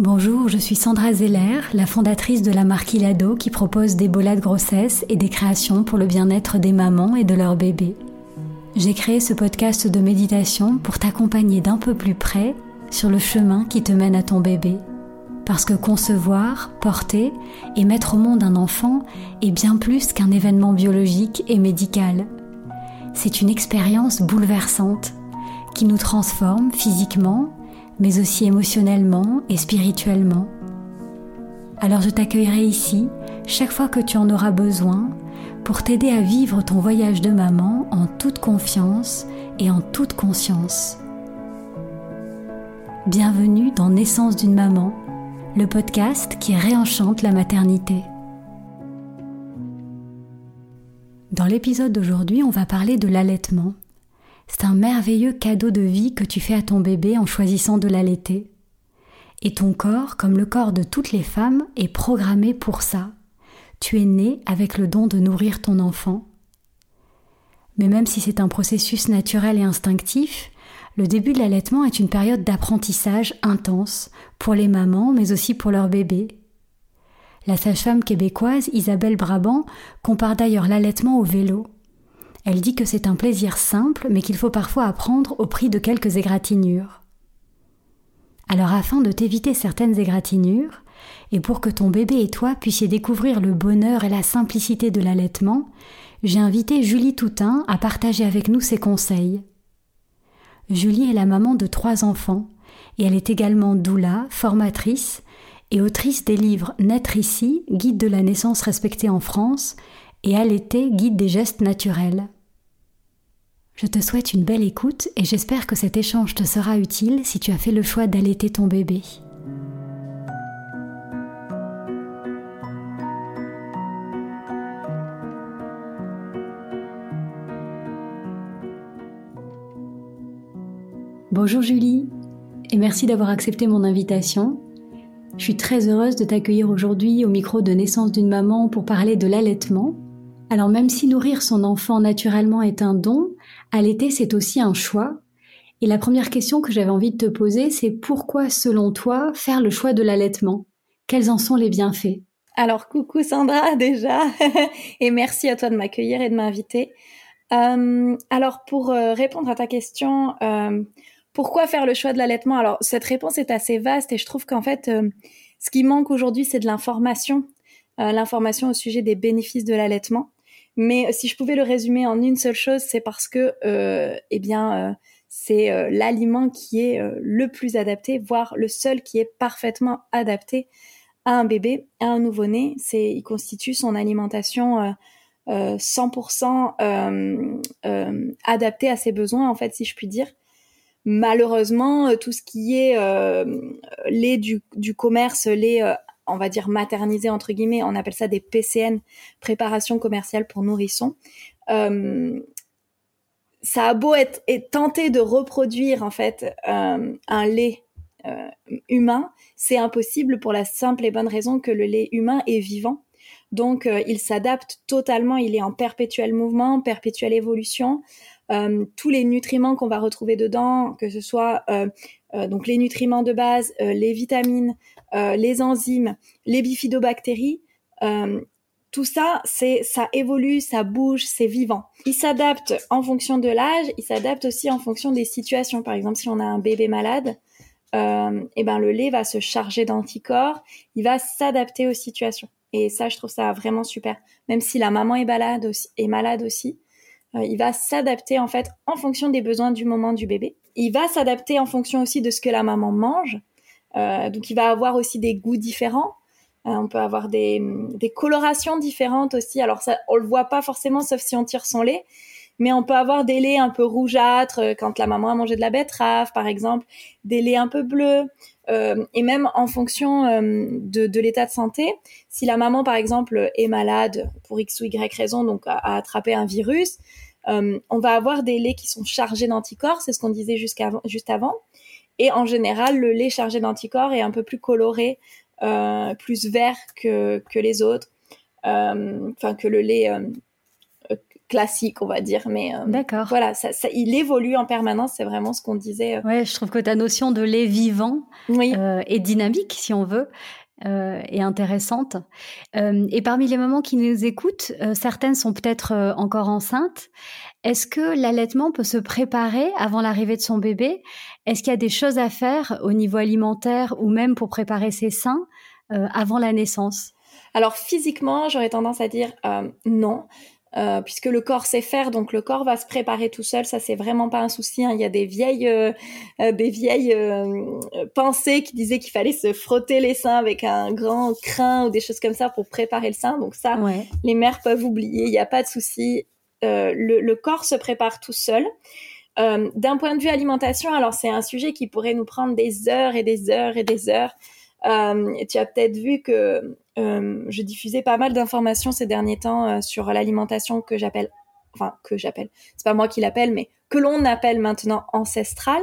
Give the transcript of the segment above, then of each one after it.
Bonjour, je suis Sandra Zeller, la fondatrice de la marque Ilado qui propose des bolas de grossesse et des créations pour le bien-être des mamans et de leurs bébés. J'ai créé ce podcast de méditation pour t'accompagner d'un peu plus près sur le chemin qui te mène à ton bébé. Parce que concevoir, porter et mettre au monde un enfant est bien plus qu'un événement biologique et médical c'est une expérience bouleversante qui nous transforme physiquement, mais aussi émotionnellement et spirituellement. Alors je t'accueillerai ici chaque fois que tu en auras besoin pour t'aider à vivre ton voyage de maman en toute confiance et en toute conscience. Bienvenue dans Naissance d'une maman, le podcast qui réenchante la maternité. Dans l'épisode d'aujourd'hui, on va parler de l'allaitement. C'est un merveilleux cadeau de vie que tu fais à ton bébé en choisissant de l'allaiter. Et ton corps, comme le corps de toutes les femmes, est programmé pour ça. Tu es né avec le don de nourrir ton enfant. Mais même si c'est un processus naturel et instinctif, le début de l'allaitement est une période d'apprentissage intense pour les mamans, mais aussi pour leurs bébés. La sage-femme québécoise Isabelle Brabant compare d'ailleurs l'allaitement au vélo. Elle dit que c'est un plaisir simple, mais qu'il faut parfois apprendre au prix de quelques égratignures. Alors afin de t'éviter certaines égratignures, et pour que ton bébé et toi puissiez découvrir le bonheur et la simplicité de l'allaitement, j'ai invité Julie Toutin à partager avec nous ses conseils. Julie est la maman de trois enfants, et elle est également doula, formatrice, et autrice des livres Naître ici, guide de la naissance respectée en France, et Allaiter, guide des gestes naturels. Je te souhaite une belle écoute et j'espère que cet échange te sera utile si tu as fait le choix d'allaiter ton bébé. Bonjour Julie, et merci d'avoir accepté mon invitation. Je suis très heureuse de t'accueillir aujourd'hui au micro de naissance d'une maman pour parler de l'allaitement. Alors même si nourrir son enfant naturellement est un don, allaiter c'est aussi un choix. Et la première question que j'avais envie de te poser, c'est pourquoi selon toi faire le choix de l'allaitement? Quels en sont les bienfaits? Alors coucou Sandra déjà, et merci à toi de m'accueillir et de m'inviter. Euh, alors pour euh, répondre à ta question, euh, pourquoi faire le choix de l'allaitement? Alors cette réponse est assez vaste et je trouve qu'en fait, euh, ce qui manque aujourd'hui, c'est de l'information, euh, l'information au sujet des bénéfices de l'allaitement. Mais euh, si je pouvais le résumer en une seule chose, c'est parce que, eh bien, c'est l'aliment qui est le plus adapté, voire le seul qui est parfaitement adapté à un bébé, à un nouveau-né. C'est, il constitue son alimentation. 100% euh, adapté à ses besoins en fait si je puis dire malheureusement, euh, tout ce qui est euh, lait du, commerce, lait, euh, on va dire maternisé entre guillemets, on appelle ça des PCN, préparation commerciale pour nourrissons. Ça a beau être et tenter de reproduire en fait un lait humain, c'est impossible pour la simple et bonne raison que le lait humain est vivant. Donc, il s'adapte totalement, il est en perpétuel mouvement, perpétuelle évolution. Euh, tous les nutriments qu'on va retrouver dedans, que ce soit euh, euh, donc les nutriments de base, les vitamines, les enzymes, les bifidobactéries, tout ça, c'est ça évolue, ça bouge, c'est vivant. Il s'adapte en fonction de l'âge, il s'adapte aussi en fonction des situations. Par exemple, si on a un bébé malade, et ben le lait va se charger d'anticorps, il va s'adapter aux situations. Et ça, je trouve ça vraiment super. Même si la maman est malade aussi, est malade aussi il va s'adapter en fait en fonction des besoins du moment du bébé. Il va s'adapter en fonction aussi de ce que la maman mange. Euh, donc il va avoir aussi des goûts différents. on peut avoir des, des, colorations différentes aussi. Alors ça, on le voit pas forcément, sauf si on tire son lait. Mais on peut avoir des laits un peu rougeâtres quand la maman a mangé de la betterave, par exemple, des laits un peu bleus. Euh, et même en fonction euh, de, l'état de santé, si la maman par exemple est malade pour x ou y raison, donc a, attrapé un virus, euh, on va avoir des laits qui sont chargés d'anticorps, c'est ce qu'on disait juste avant. Et en général, le lait chargé d'anticorps est un peu plus coloré, plus vert que les autres, enfin que le lait classique, on va dire. Mais euh, D'accord. voilà, ça, il évolue en permanence. C'est vraiment ce qu'on disait. Euh. Ouais, je trouve que ta notion de lait vivant euh, est dynamique, si on veut. est intéressante. et parmi les mamans qui nous écoutent, certaines sont peut-être encore enceintes. Est-ce que l'allaitement peut se préparer avant l'arrivée de son bébé? Est-ce qu'il y a des choses à faire au niveau alimentaire ou même pour préparer ses seins avant la naissance? Alors physiquement, j'aurais tendance à dire non. Euh, puisque le corps sait faire, donc le corps va se préparer tout seul. Ça, c'est vraiment pas un souci. Hein. Il y a des vieilles, euh, euh, des vieilles pensées qui disaient qu'il fallait se frotter les seins avec un grand crin ou des choses comme ça pour préparer le sein. Donc ça, les mères peuvent oublier. Il n'y a pas de souci. Le, le, corps se prépare tout seul. D'un point de vue alimentation, alors c'est un sujet qui pourrait nous prendre des heures et des heures et des heures. tu as peut-être vu que euh, je diffusais pas mal d'informations ces derniers temps euh, sur l'alimentation que j'appelle, enfin que j'appelle, c'est pas moi qui l'appelle, mais que l'on appelle maintenant ancestrale.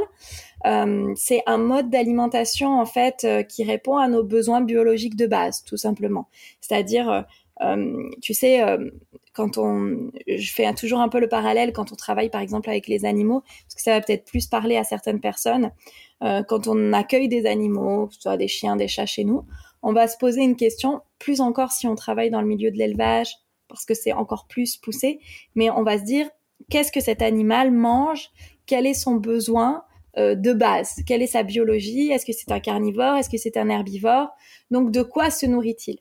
Euh, c'est un mode d'alimentation en fait qui répond à nos besoins biologiques de base, tout simplement. C'est-à-dire, tu sais, quand on, je fais toujours un peu le parallèle quand on travaille par exemple avec les animaux, parce que ça va peut-être plus parler à certaines personnes. quand on accueille des animaux, que ce soit des chiens, des chats chez nous, on va se poser une question, plus encore si on travaille dans le milieu de l'élevage, parce que c'est encore plus poussé, mais on va se dire, qu'est-ce que cet animal mange? Quel est son besoin euh, de base? Quelle est sa biologie? Est-ce que c'est un carnivore? Est-ce que c'est un herbivore? Donc, de quoi se nourrit-il?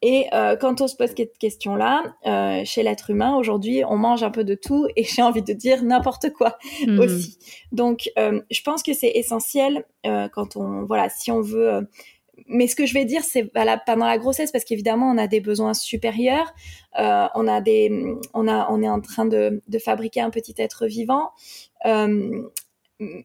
Et euh, quand on se pose cette question-là, euh, chez l'être humain, aujourd'hui, on mange un peu de tout et j'ai envie de dire n'importe quoi mhm. aussi. Donc, je pense que c'est essentiel quand on, voilà, si on veut mais ce que je vais dire, c'est valable pendant la grossesse parce qu'évidemment, on a des besoins supérieurs. Euh, on a des, on a, on est en train de, de fabriquer un petit être vivant. Euh,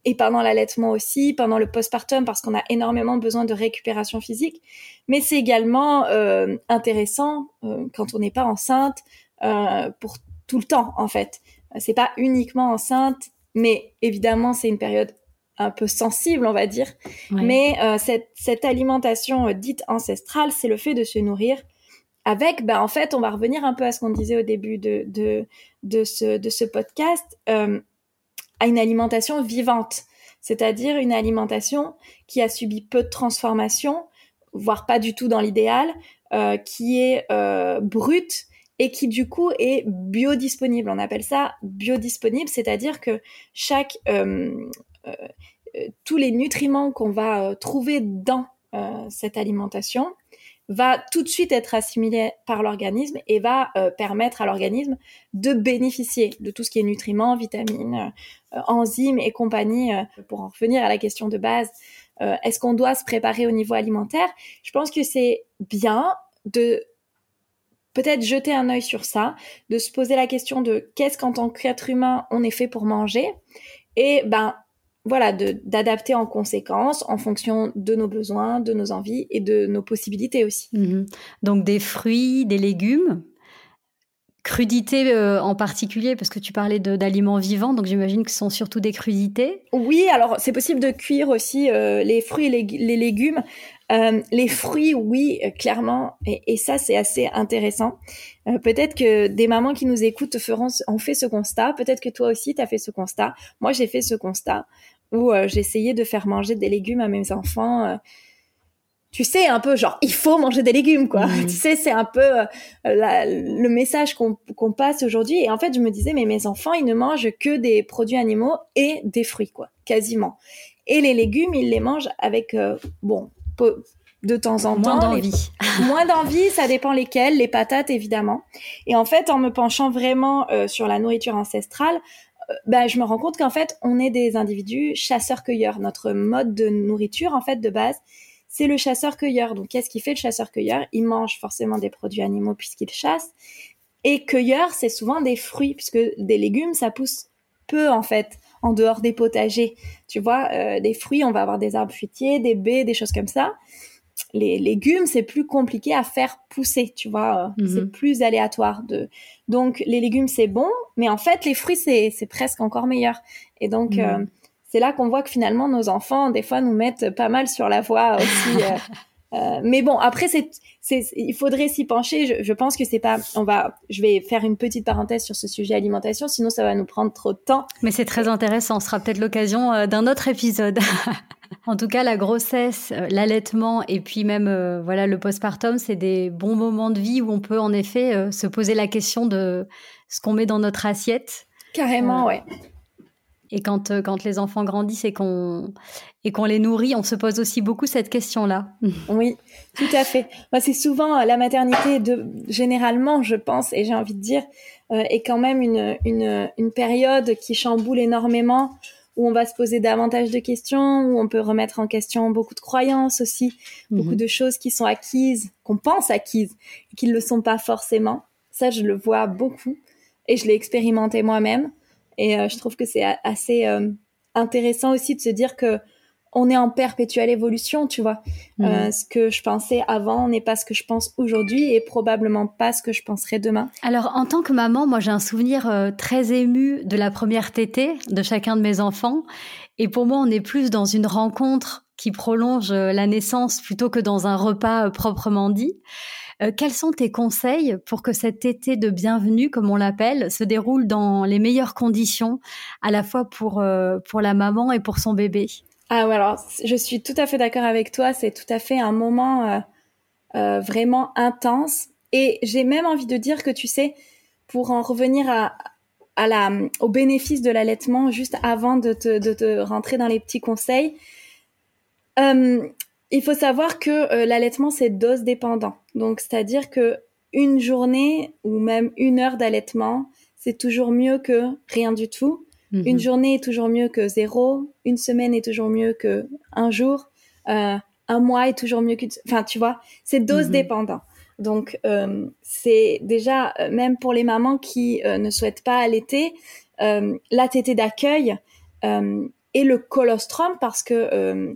et pendant l'allaitement aussi, pendant le postpartum, parce qu'on a énormément besoin de récupération physique. Mais c'est également euh, intéressant euh, quand on n'est pas enceinte euh, pour tout le temps, en fait. C'est pas uniquement enceinte, mais évidemment, c'est une période un peu sensible, on va dire. Mais euh, cette, cette, alimentation euh, dite ancestrale, c'est le fait de se nourrir avec, ben, en fait, on va revenir un peu à ce qu'on disait au début de, de, de, ce, de ce podcast, euh, à une alimentation vivante, c'est-à-dire une alimentation qui a subi peu de transformation, voire pas du tout dans l'idéal, qui est brute et qui du coup est biodisponible. On appelle ça biodisponible, c'est-à-dire que chaque tous les nutriments qu'on va euh, trouver dans cette alimentation va tout de suite être assimilé par l'organisme et va permettre à l'organisme de bénéficier de tout ce qui est nutriments, vitamines, enzymes et compagnie. pour en revenir à la question de base, est-ce qu'on doit se préparer au niveau alimentaire? Je pense que c'est bien de peut-être jeter un œil sur ça, de se poser la question de qu'est-ce qu'en tant qu'être humain on est fait pour manger? Et ben voilà, d'adapter en conséquence en fonction de nos besoins, de nos envies et de nos possibilités aussi. Mhm. Donc des fruits, des légumes, crudités euh, en particulier, parce que tu parlais d'aliments vivants, donc j'imagine que ce sont surtout des crudités. Oui, alors c'est possible de cuire aussi euh, les fruits et les, légumes. Euh, les fruits, oui, clairement, et, ça c'est assez intéressant. peut-être que des mamans qui nous écoutent feront, ont fait ce constat. Peut-être que toi aussi tu as fait ce constat. Moi j'ai fait ce constat où euh, j'essayais de faire manger des légumes à mes enfants. Euh, tu sais, un peu genre, il faut manger des légumes, quoi. Mmh. Tu sais, c'est un peu euh, le message qu'on passe aujourd'hui. Et en fait, je me disais, mais mes enfants, ils ne mangent que des produits animaux et des fruits, quoi, quasiment. Et les légumes, ils les mangent avec, bon, de temps en temps. Moins d'envie. moins d'envie, ça dépend lesquels. Les patates, évidemment. Et en fait, en me penchant vraiment sur la nourriture ancestrale, bah, je me rends compte qu'en fait, on est des individus chasseurs-cueilleurs. Notre mode de nourriture, en fait, de base, c'est le chasseur-cueilleur. Donc, qu'est-ce qu'il fait le chasseur-cueilleur? Il mange forcément des produits animaux puisqu'il chasse. Et cueilleur, c'est souvent des fruits, puisque des légumes, ça pousse peu en fait en dehors des potagers. Tu vois, euh, des fruits, on va avoir des arbres fruitiers, des baies, des choses comme ça. Les légumes, c'est plus compliqué à faire pousser, tu vois, euh, c'est mhm. plus aléatoire. De... Donc, les légumes, c'est bon, mais en fait, les fruits, c'est presque encore meilleur. Et donc, mhm. euh, c'est là qu'on voit que finalement, nos enfants, des fois, nous mettent pas mal sur la voie aussi. Euh, mais bon, après, c'est, c'est, il faudrait s'y pencher. Je, je pense que c'est pas. On va. Je vais faire une petite parenthèse sur ce sujet alimentation, sinon ça va nous prendre trop de temps. Mais c'est très intéressant. Ce sera peut-être l'occasion d'un autre épisode. en tout cas, la grossesse, euh, l'allaitement et puis même voilà le postpartum, c'est des bons moments de vie où on peut en effet se poser la question de ce qu'on met dans notre assiette. Carrément, ouais. Et quand, euh, quand les enfants grandissent et qu'on et qu'on les nourrit, on se pose aussi beaucoup cette question-là. Oui, tout à fait. Moi, c'est souvent euh, la maternité de généralement, je pense, et j'ai envie de dire, euh, est quand même une, une, une période qui chamboule énormément, où on va se poser davantage de questions, où on peut remettre en question beaucoup de croyances aussi, beaucoup mhm. de choses qui sont acquises, qu'on pense acquises, et qui ne le sont pas forcément. Ça, je le vois beaucoup, et je l'ai expérimenté moi-même. Et euh, je trouve que c'est assez euh, intéressant aussi de se dire que on est en perpétuelle évolution, tu vois. Euh, ce que je pensais avant n'est pas ce que je pense aujourd'hui et probablement pas ce que je penserai demain. Alors, en tant que maman, moi, j'ai un souvenir très ému de la première tétée de chacun de mes enfants. Et pour moi, on est plus dans une rencontre qui prolonge la naissance plutôt que dans un repas proprement dit. Euh, quels sont tes conseils pour que cet été de bienvenue, comme on l'appelle, se déroule dans les meilleures conditions, à la fois pour, euh, pour la maman et pour son bébé? Ah ouais, alors je suis tout à fait d'accord avec toi. C'est tout à fait un moment euh, vraiment intense. Et j'ai même envie de dire que tu sais, pour en revenir à, à la, au bénéfice de l'allaitement, juste avant de te, de te rentrer dans les petits conseils, il faut savoir que euh, l'allaitement c'est dose dépendant. Donc c'est-à-dire que une journée ou même une heure d'allaitement, c'est toujours mieux que rien du tout. Mhm. Une journée est toujours mieux que zéro. Une semaine est toujours mieux que un jour. Euh, un mois est toujours mieux que... Enfin, tu vois, c'est dose mhm. dépendant. Donc, euh, c'est déjà, même pour les mamans qui ne souhaitent pas allaiter, la tétée d'accueil et le colostrum, parce que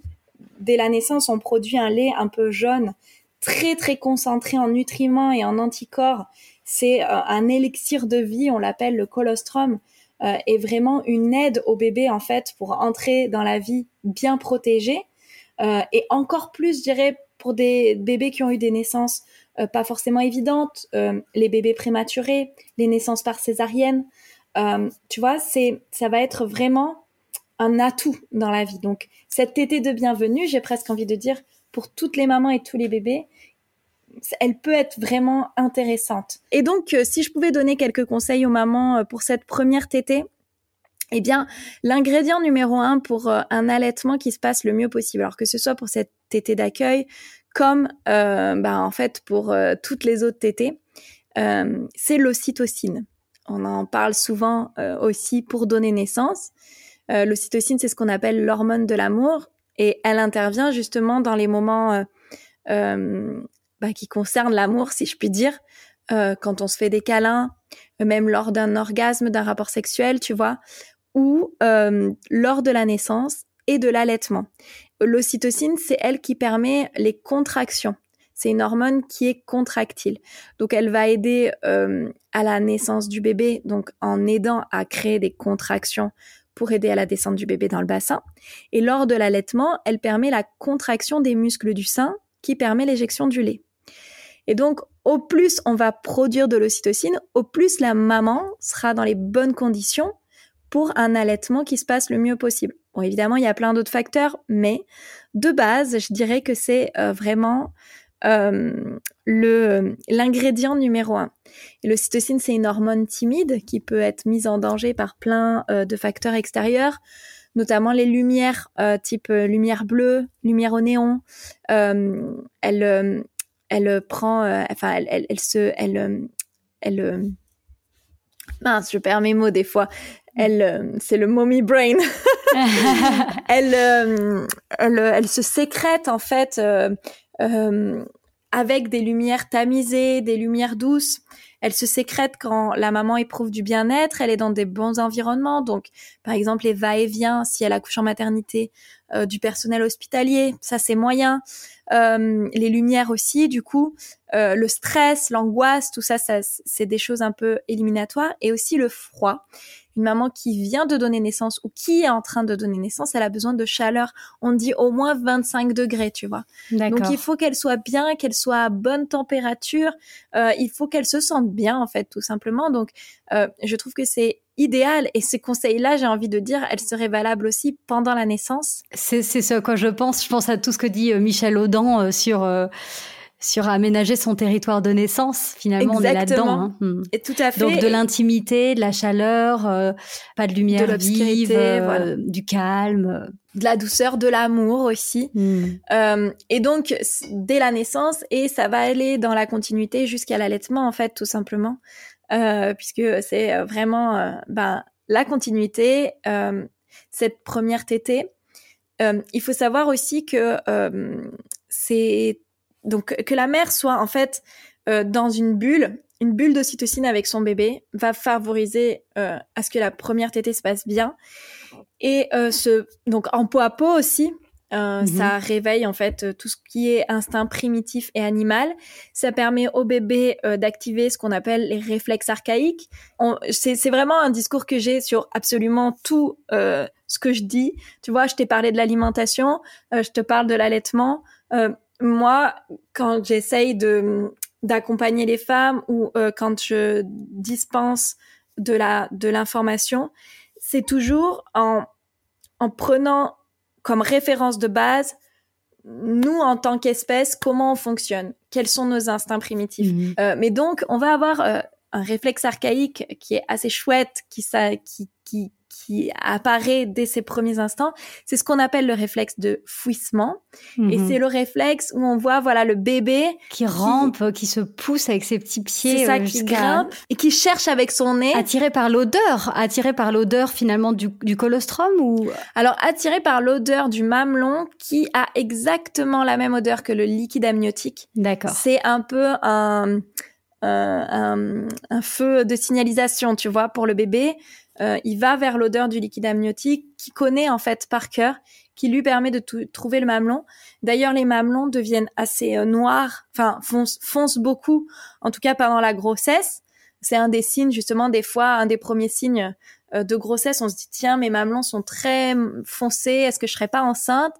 dès la naissance, on produit un lait un peu jaune, très très concentré en nutriments et en anticorps. C'est euh, un élixir de vie, on l'appelle le colostrum, euh, et vraiment une aide au bébé en fait pour entrer dans la vie bien protégée. Euh, et encore plus, je dirais, pour des bébés qui ont eu des naissances pas forcément évidentes, les bébés prématurés, les naissances par césarienne. tu vois, c'est ça va être vraiment un atout dans la vie. Donc, cette été de bienvenue, j'ai presque envie de dire, pour toutes les mamans et tous les bébés, elle peut être vraiment intéressante. Et donc, euh, si je pouvais donner quelques conseils aux mamans euh, pour cette première tétée, eh bien, l'ingrédient numéro un pour euh, un allaitement qui se passe le mieux possible, alors que ce soit pour cette tétée d'accueil, comme bah, en fait pour toutes les autres tétées, c'est l'ocytocine. On en parle souvent aussi pour donner naissance. L'ocytocine, c'est ce qu'on appelle l'hormone de l'amour, et elle intervient justement dans les moments bah, qui concernent l'amour, si je puis dire, quand on se fait des câlins, même lors d'un orgasme, d'un rapport sexuel, tu vois, ou lors de la naissance et de l'allaitement. L'ocytocine, c'est elle qui permet les contractions. C'est une hormone qui est contractile. Donc elle va aider à la naissance du bébé, donc en aidant à créer des contractions pour aider à la descente du bébé dans le bassin. Et lors de l'allaitement, elle permet la contraction des muscles du sein qui permet l'éjection du lait. Et donc, au plus on va produire de l'ocytocine, au plus la maman sera dans les bonnes conditions pour un allaitement qui se passe le mieux possible. Bon, évidemment, il y a plein d'autres facteurs, mais de base, je dirais que c'est euh, vraiment euh, l'ingrédient numéro un. L'ocytocine, c'est une hormone timide qui peut être mise en danger par plein euh, de facteurs extérieurs, notamment les lumières euh, type lumière bleue, lumière au néon. elle elle prend, enfin, elle, elle, elle, se, elle, elle, mince, je perds mes mots des fois. elle, c'est le mommy brain. elle, elle, elle, se sécrète en fait avec des lumières tamisées, des lumières douces. Elle se sécrète quand la maman éprouve du bien-être, elle est dans des bons environnements, donc par exemple les va-et-vient si elle accouche en maternité euh, du personnel hospitalier, ça c'est moyen. Euh, les lumières aussi, du coup, euh, le stress, l'angoisse, tout ça, ça c'est des choses un peu éliminatoires, et aussi le froid une maman qui vient de donner naissance ou qui est en train de donner naissance, elle a besoin de chaleur. On dit au moins 25 degrés, tu vois. Donc il faut qu'elle soit bien, qu'elle soit à bonne température. Il faut qu'elle se sente bien, en fait, tout simplement. Donc euh, je trouve que c'est idéal et ces conseils-là, j'ai envie de dire, elles seraient valables aussi pendant la naissance. C'est ce à quoi je pense. Je pense à tout ce que dit euh, Michel Audin sur sur aménager son territoire de naissance. Finalement, on est là-dedans. Hein. Hmm. Et tout à fait. Donc de l'intimité, de la chaleur, euh, pas de lumière de vive, euh, du calme, de la douceur, de l'amour aussi. Hmm. Euh, et donc dès la naissance, et ça va aller dans la continuité jusqu'à l'allaitement en fait, tout simplement, puisque c'est vraiment ben la continuité, cette première tétée. il faut savoir aussi que c'est donc que la mère soit en fait euh, dans une bulle, une bulle d'ocytocine avec son bébé va favoriser euh, à ce que la première tétée se passe bien. Et euh, ce, donc en peau à peau aussi, mhm. ça réveille en fait tout ce qui est instinct primitif et animal. Ça permet au bébé d'activer ce qu'on appelle les réflexes archaïques. C'est vraiment un discours que j'ai sur absolument tout ce que je dis. Tu vois, je t'ai parlé de l'alimentation, je te parle de l'allaitement moi, quand j'essaye de d'accompagner les femmes ou euh, quand je dispense de la de l'information, c'est toujours en en prenant comme référence de base nous en tant qu'espèce comment on fonctionne, quels sont nos instincts primitifs. Mhm. Euh, mais donc on va avoir euh, un réflexe archaïque qui est assez chouette, qui ça qui qui qui apparaît dès ses premiers instants, c'est ce qu'on appelle le réflexe de fouissement. Et mhm. c'est le réflexe où on voit voilà le bébé qui, rampe, qui se pousse avec ses petits pieds, ça, qui grimpe et qui cherche avec son nez, attiré par l'odeur, attiré par l'odeur finalement du, du colostrum ou? Alors attiré par l'odeur du mamelon qui a exactement la même odeur que le liquide amniotique. D'accord. C'est un peu un un, un, feu de signalisation, tu vois, pour le bébé. Euh, il va vers l'odeur du liquide amniotique qui connaît en fait par cœur, qui lui permet de trouver le mamelon. D'ailleurs, les mamelons deviennent assez euh, noirs, enfin foncent, beaucoup, en tout cas pendant la grossesse. C'est un des signes justement des fois, un des premiers signes euh, de grossesse. On se dit tiens, mes mamelons sont très foncés, est-ce que je serais pas enceinte?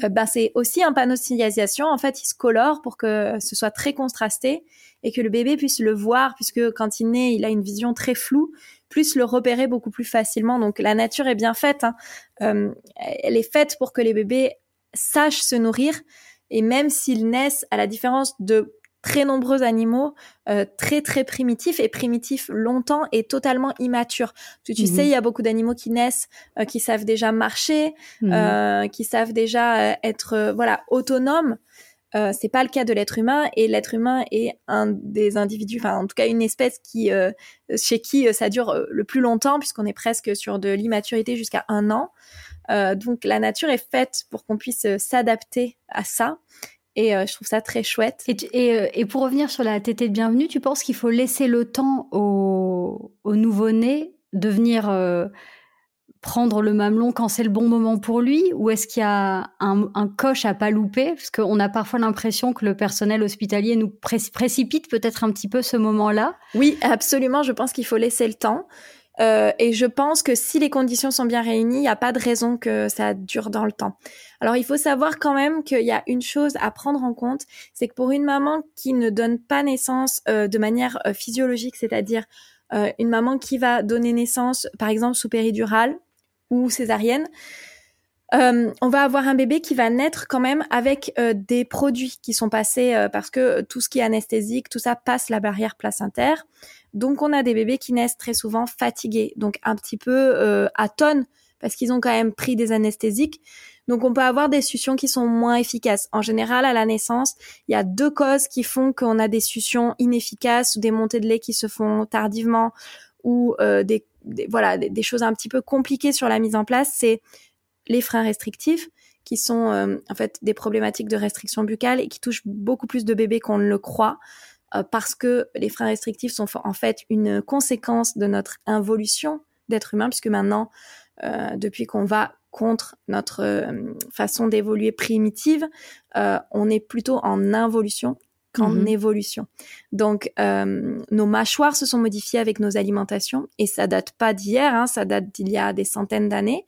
Ben, c'est aussi un panneau de signalisation. En fait, il se colore pour que ce soit très contrasté et que le bébé puisse le voir, puisque quand il naît, il a une vision très floue plus le repérer beaucoup plus facilement. Donc la nature est bien faite. Hein. Euh, elle est faite pour que les bébés sachent se nourrir. Et même s'ils naissent, à la différence de très nombreux animaux euh, très très primitifs et primitifs longtemps et totalement immatures. Tu, tu mhm. sais, il y a beaucoup d'animaux qui naissent, euh, qui savent déjà marcher, mhm. qui savent déjà être voilà autonomes. Euh, c'est pas le cas de l'être humain et l'être humain est un des individus, enfin en tout cas une espèce qui euh, chez qui euh, ça dure euh, le plus longtemps puisqu'on est presque sur de l'immaturité jusqu'à un an. donc la nature est faite pour qu'on puisse s'adapter à ça. Et je trouve ça très chouette. Et, et, et, pour revenir sur la tétée de bienvenue, tu penses qu'il faut laisser le temps au, au nouveau-né de venir prendre le mamelon quand c'est le bon moment pour lui? Ou est-ce qu'il y a un, coche à pas louper? Parce qu'on a parfois l'impression que le personnel hospitalier nous précipite peut-être un petit peu ce moment-là. Oui, absolument. Je pense qu'il faut laisser le temps. Euh, et je pense que si les conditions sont bien réunies, il n'y a pas de raison que ça dure dans le temps. Alors il faut savoir quand même qu'il y a une chose à prendre en compte, c'est que pour une maman qui ne donne pas naissance euh, de manière euh, physiologique, c'est-à-dire une maman qui va donner naissance, par exemple sous péridurale, ou césarienne, on va avoir un bébé qui va naître quand même avec des produits qui sont passés parce que tout ce qui est anesthésique, tout ça passe la barrière placentaire. Donc on a des bébés qui naissent très souvent fatigués, donc un petit peu à tonnes parce qu'ils ont quand même pris des anesthésiques. Donc on peut avoir des suctions qui sont moins efficaces. En général, à la naissance, il y a deux causes qui font qu'on a des suctions inefficaces ou des montées de lait qui se font tardivement ou des voilà, des, choses un petit peu compliquées sur la mise en place, c'est les freins restrictifs qui sont euh, en fait des problématiques de restriction buccale et qui touchent beaucoup plus de bébés qu'on ne le croit euh, parce que les freins restrictifs sont en fait une conséquence de notre involution d'être humain puisque maintenant euh, depuis qu'on va contre notre façon d'évoluer primitive, on est plutôt en involution qu'en mmh évolution. Donc, nos mâchoires se sont modifiées avec nos alimentations et ça date pas d'hier, hein, ça date d'il y a des centaines d'années.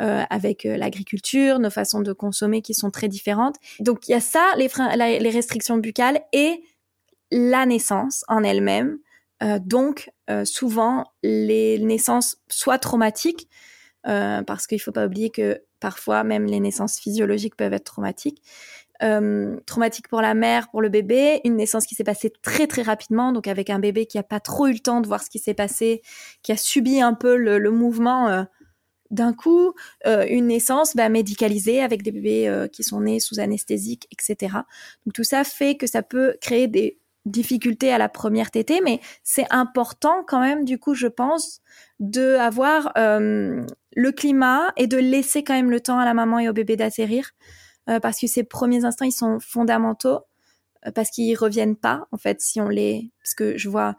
Euh, avec euh, l'agriculture, nos façons de consommer qui sont très différentes. Donc il y a ça, les, freins, les restrictions buccales et la naissance en elle-même. Euh, donc souvent les naissances soit traumatiques, parce qu'il faut pas oublier que parfois même les naissances physiologiques peuvent être traumatiques. Euh, traumatique pour la mère, pour le bébé, une naissance qui s'est passée très très rapidement, donc avec un bébé qui a pas trop eu le temps de voir ce qui s'est passé, qui a subi un peu le, mouvement d'un coup euh, une naissance bah, médicalisée avec des bébés euh, qui sont nés sous anesthésique, etc. Donc tout ça fait que ça peut créer des difficultés à la première tétée, mais c'est important quand même, du coup, je pense, de avoir euh, le climat et de laisser quand même le temps à la maman et au bébé d'atterrir, parce que ces premiers instants, ils sont fondamentaux, parce qu'ils reviennent pas, en fait, si on les... Parce que je vois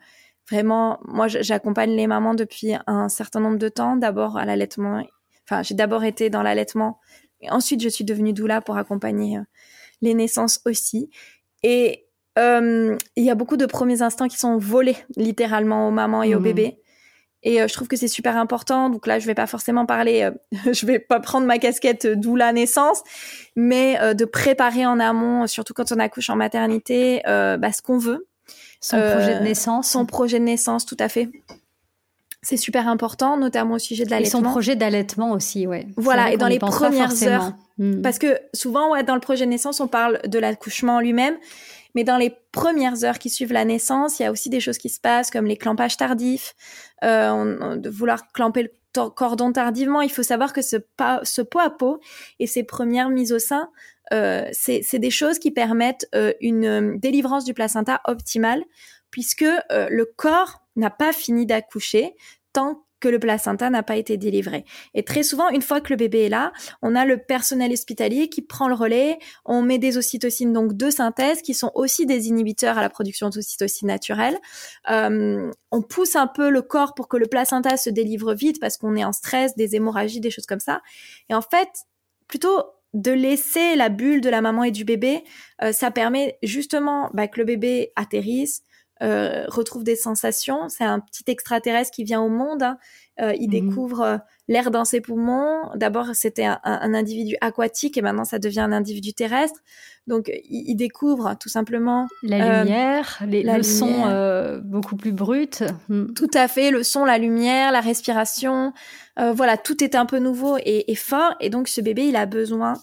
vraiment, moi, j'accompagne les mamans depuis un certain nombre de temps. D'abord à l'allaitement. Enfin, j'ai d'abord été dans l'allaitement. Et ensuite, je suis devenue doula pour accompagner euh, les naissances aussi. Et euh, il y a beaucoup de premiers instants qui sont volés littéralement aux mamans et aux mmh. bébés. Et euh, je trouve que c'est super important. Donc là, je vais pas forcément parler, je vais pas prendre ma casquette doula naissance, mais de préparer en amont, surtout quand on accouche en maternité, bah, ce qu'on veut. Son projet de euh, naissance. Son projet de naissance, tout à fait. C'est super important, notamment au sujet de l'allaitement. Et son projet d'allaitement aussi, ouais. Voilà, et dans les premières heures. Hmm. Parce que souvent, ouais, dans le projet de naissance, on parle de l'accouchement lui-même, mais dans les premières heures qui suivent la naissance, il y a aussi des choses qui se passent, comme les clampages tardifs, euh, de vouloir clamper le cordon tardivement. Il faut savoir que ce, pot à pot et ces premières mises au sein euh, c'est des choses qui permettent euh, une délivrance du placenta optimale, puisque le corps n'a pas fini d'accoucher tant que le placenta n'a pas été délivré. Et très souvent, une fois que le bébé est là, on a le personnel hospitalier qui prend le relais, on met des ocytocines, donc de synthèse, qui sont aussi des inhibiteurs à la production d'ocytocine naturelle. on pousse un peu le corps pour que le placenta se délivre vite parce qu'on est en stress, des hémorragies, des choses comme ça. Et en fait, plutôt de laisser la bulle de la maman et du bébé, euh, ça permet justement bah, que le bébé atterrisse, euh, retrouve des sensations. C'est un petit extraterrestre qui vient au monde. Hein. Euh, il mhm. découvre l'air dans ses poumons. D'abord, c'était un, individu aquatique et maintenant, ça devient un individu terrestre. Donc, il, découvre tout simplement la lumière, les, le son beaucoup plus brut. Mm. Tout à fait, le son, la lumière, la respiration. Euh, voilà, tout est un peu nouveau et, fort. Et donc, ce bébé, il a besoin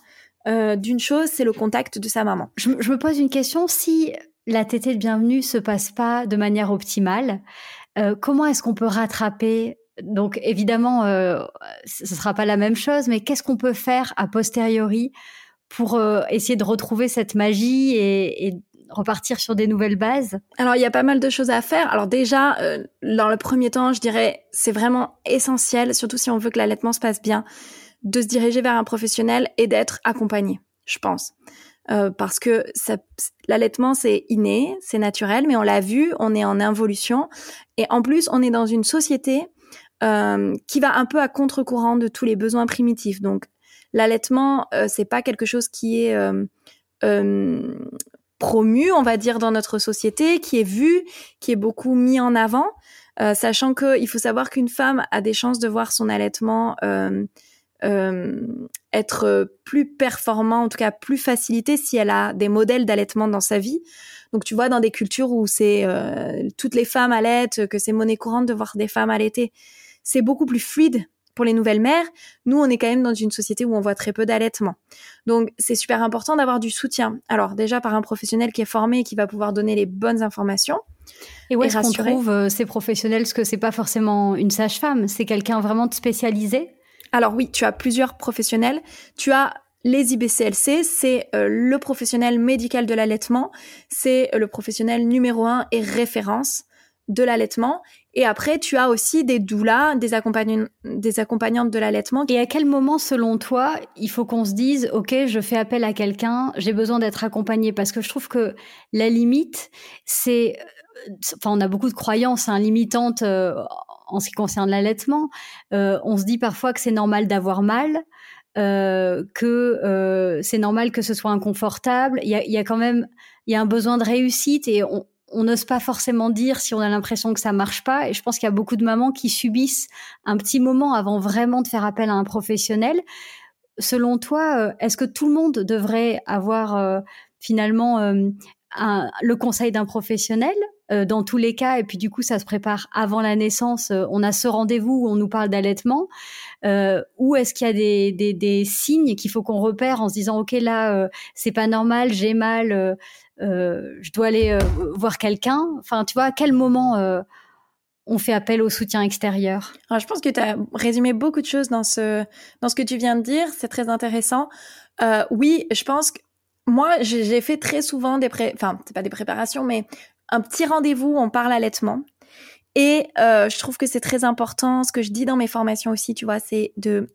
euh, d'une chose, c'est le contact de sa maman. Je, me pose une question. Si la tétée de bienvenue se passe pas de manière optimale, euh, comment est-ce qu'on peut rattraper donc évidemment, ce ne sera pas la même chose, mais qu'est-ce qu'on peut faire a posteriori pour essayer de retrouver cette magie et, repartir sur des nouvelles bases? Alors, il y a pas mal de choses à faire. Alors déjà, euh, dans le premier temps, je dirais, c'est vraiment essentiel, surtout si on veut que l'allaitement se passe bien, de se diriger vers un professionnel et d'être accompagné, je pense. Euh, parce que l'allaitement, c'est inné, c'est naturel, mais on l'a vu, on est en involution. Et en plus, on est dans une société euh, qui va un peu à contre-courant de tous les besoins primitifs. Donc, l'allaitement, euh, c'est pas quelque chose qui est euh, promu, on va dire, dans notre société, qui est vu, qui est beaucoup mis en avant, euh, sachant qu'il faut savoir qu'une femme a des chances de voir son allaitement euh, euh, être plus performant, en tout cas plus facilité si elle a des modèles d'allaitement dans sa vie. Donc tu vois, dans des cultures où c'est toutes les femmes allaitent, que c'est monnaie courante de voir des femmes allaiter, c'est beaucoup plus fluide pour les nouvelles mères, nous, on est quand même dans une société où on voit très peu d'allaitement. Donc, c'est super important d'avoir du soutien. Alors, déjà par un professionnel qui est formé et qui va pouvoir donner les bonnes informations. Et où est-ce qu'on trouve euh, ces professionnels? Parce que c'est pas forcément une sage-femme, c'est quelqu'un vraiment de spécialisé Alors oui, tu as plusieurs professionnels. Tu as les IBCLC, c'est euh, le professionnel médical de l'allaitement, c'est euh, le professionnel numéro un et référence de l'allaitement. Et après, tu as aussi des doulas, des, accompagnantes de l'allaitement. Et à quel moment, selon toi, il faut qu'on se dise, OK, je fais appel à quelqu'un, j'ai besoin d'être accompagnée Parce que je trouve que la limite, c'est... Enfin, on a beaucoup de croyances hein, limitantes euh, en ce qui concerne l'allaitement. Euh, on se dit parfois que c'est normal d'avoir mal. Euh, que euh, c'est normal que ce soit inconfortable. Il y a, y a, quand même il y a un besoin de réussite et on, n'ose pas forcément dire si on a l'impression que ça marche pas. Et je pense qu'il y a beaucoup de mamans qui subissent un petit moment avant vraiment de faire appel à un professionnel. Selon toi, euh, est-ce que tout le monde devrait avoir euh, finalement euh, le conseil d'un professionnel dans tous les cas, et puis du coup, ça se prépare avant la naissance. on a ce rendez-vous où on nous parle d'allaitement. Euh, ou est-ce qu'il y a des, des, signes qu'il faut qu'on repère en se disant, ok, là, c'est pas normal, j'ai mal euh, je dois aller euh, voir quelqu'un. Enfin, tu vois, à quel moment euh, on fait appel au soutien extérieur? Je pense que tu as résumé beaucoup de choses dans ce, dans ce que tu viens de dire. C'est très intéressant. oui, je pense que moi, j'ai fait très souvent des pré... enfin, c'est pas des préparations, mais un petit rendez-vous, on parle allaitement. Et je trouve que c'est très important. Ce que je dis dans mes formations aussi, tu vois, c'est de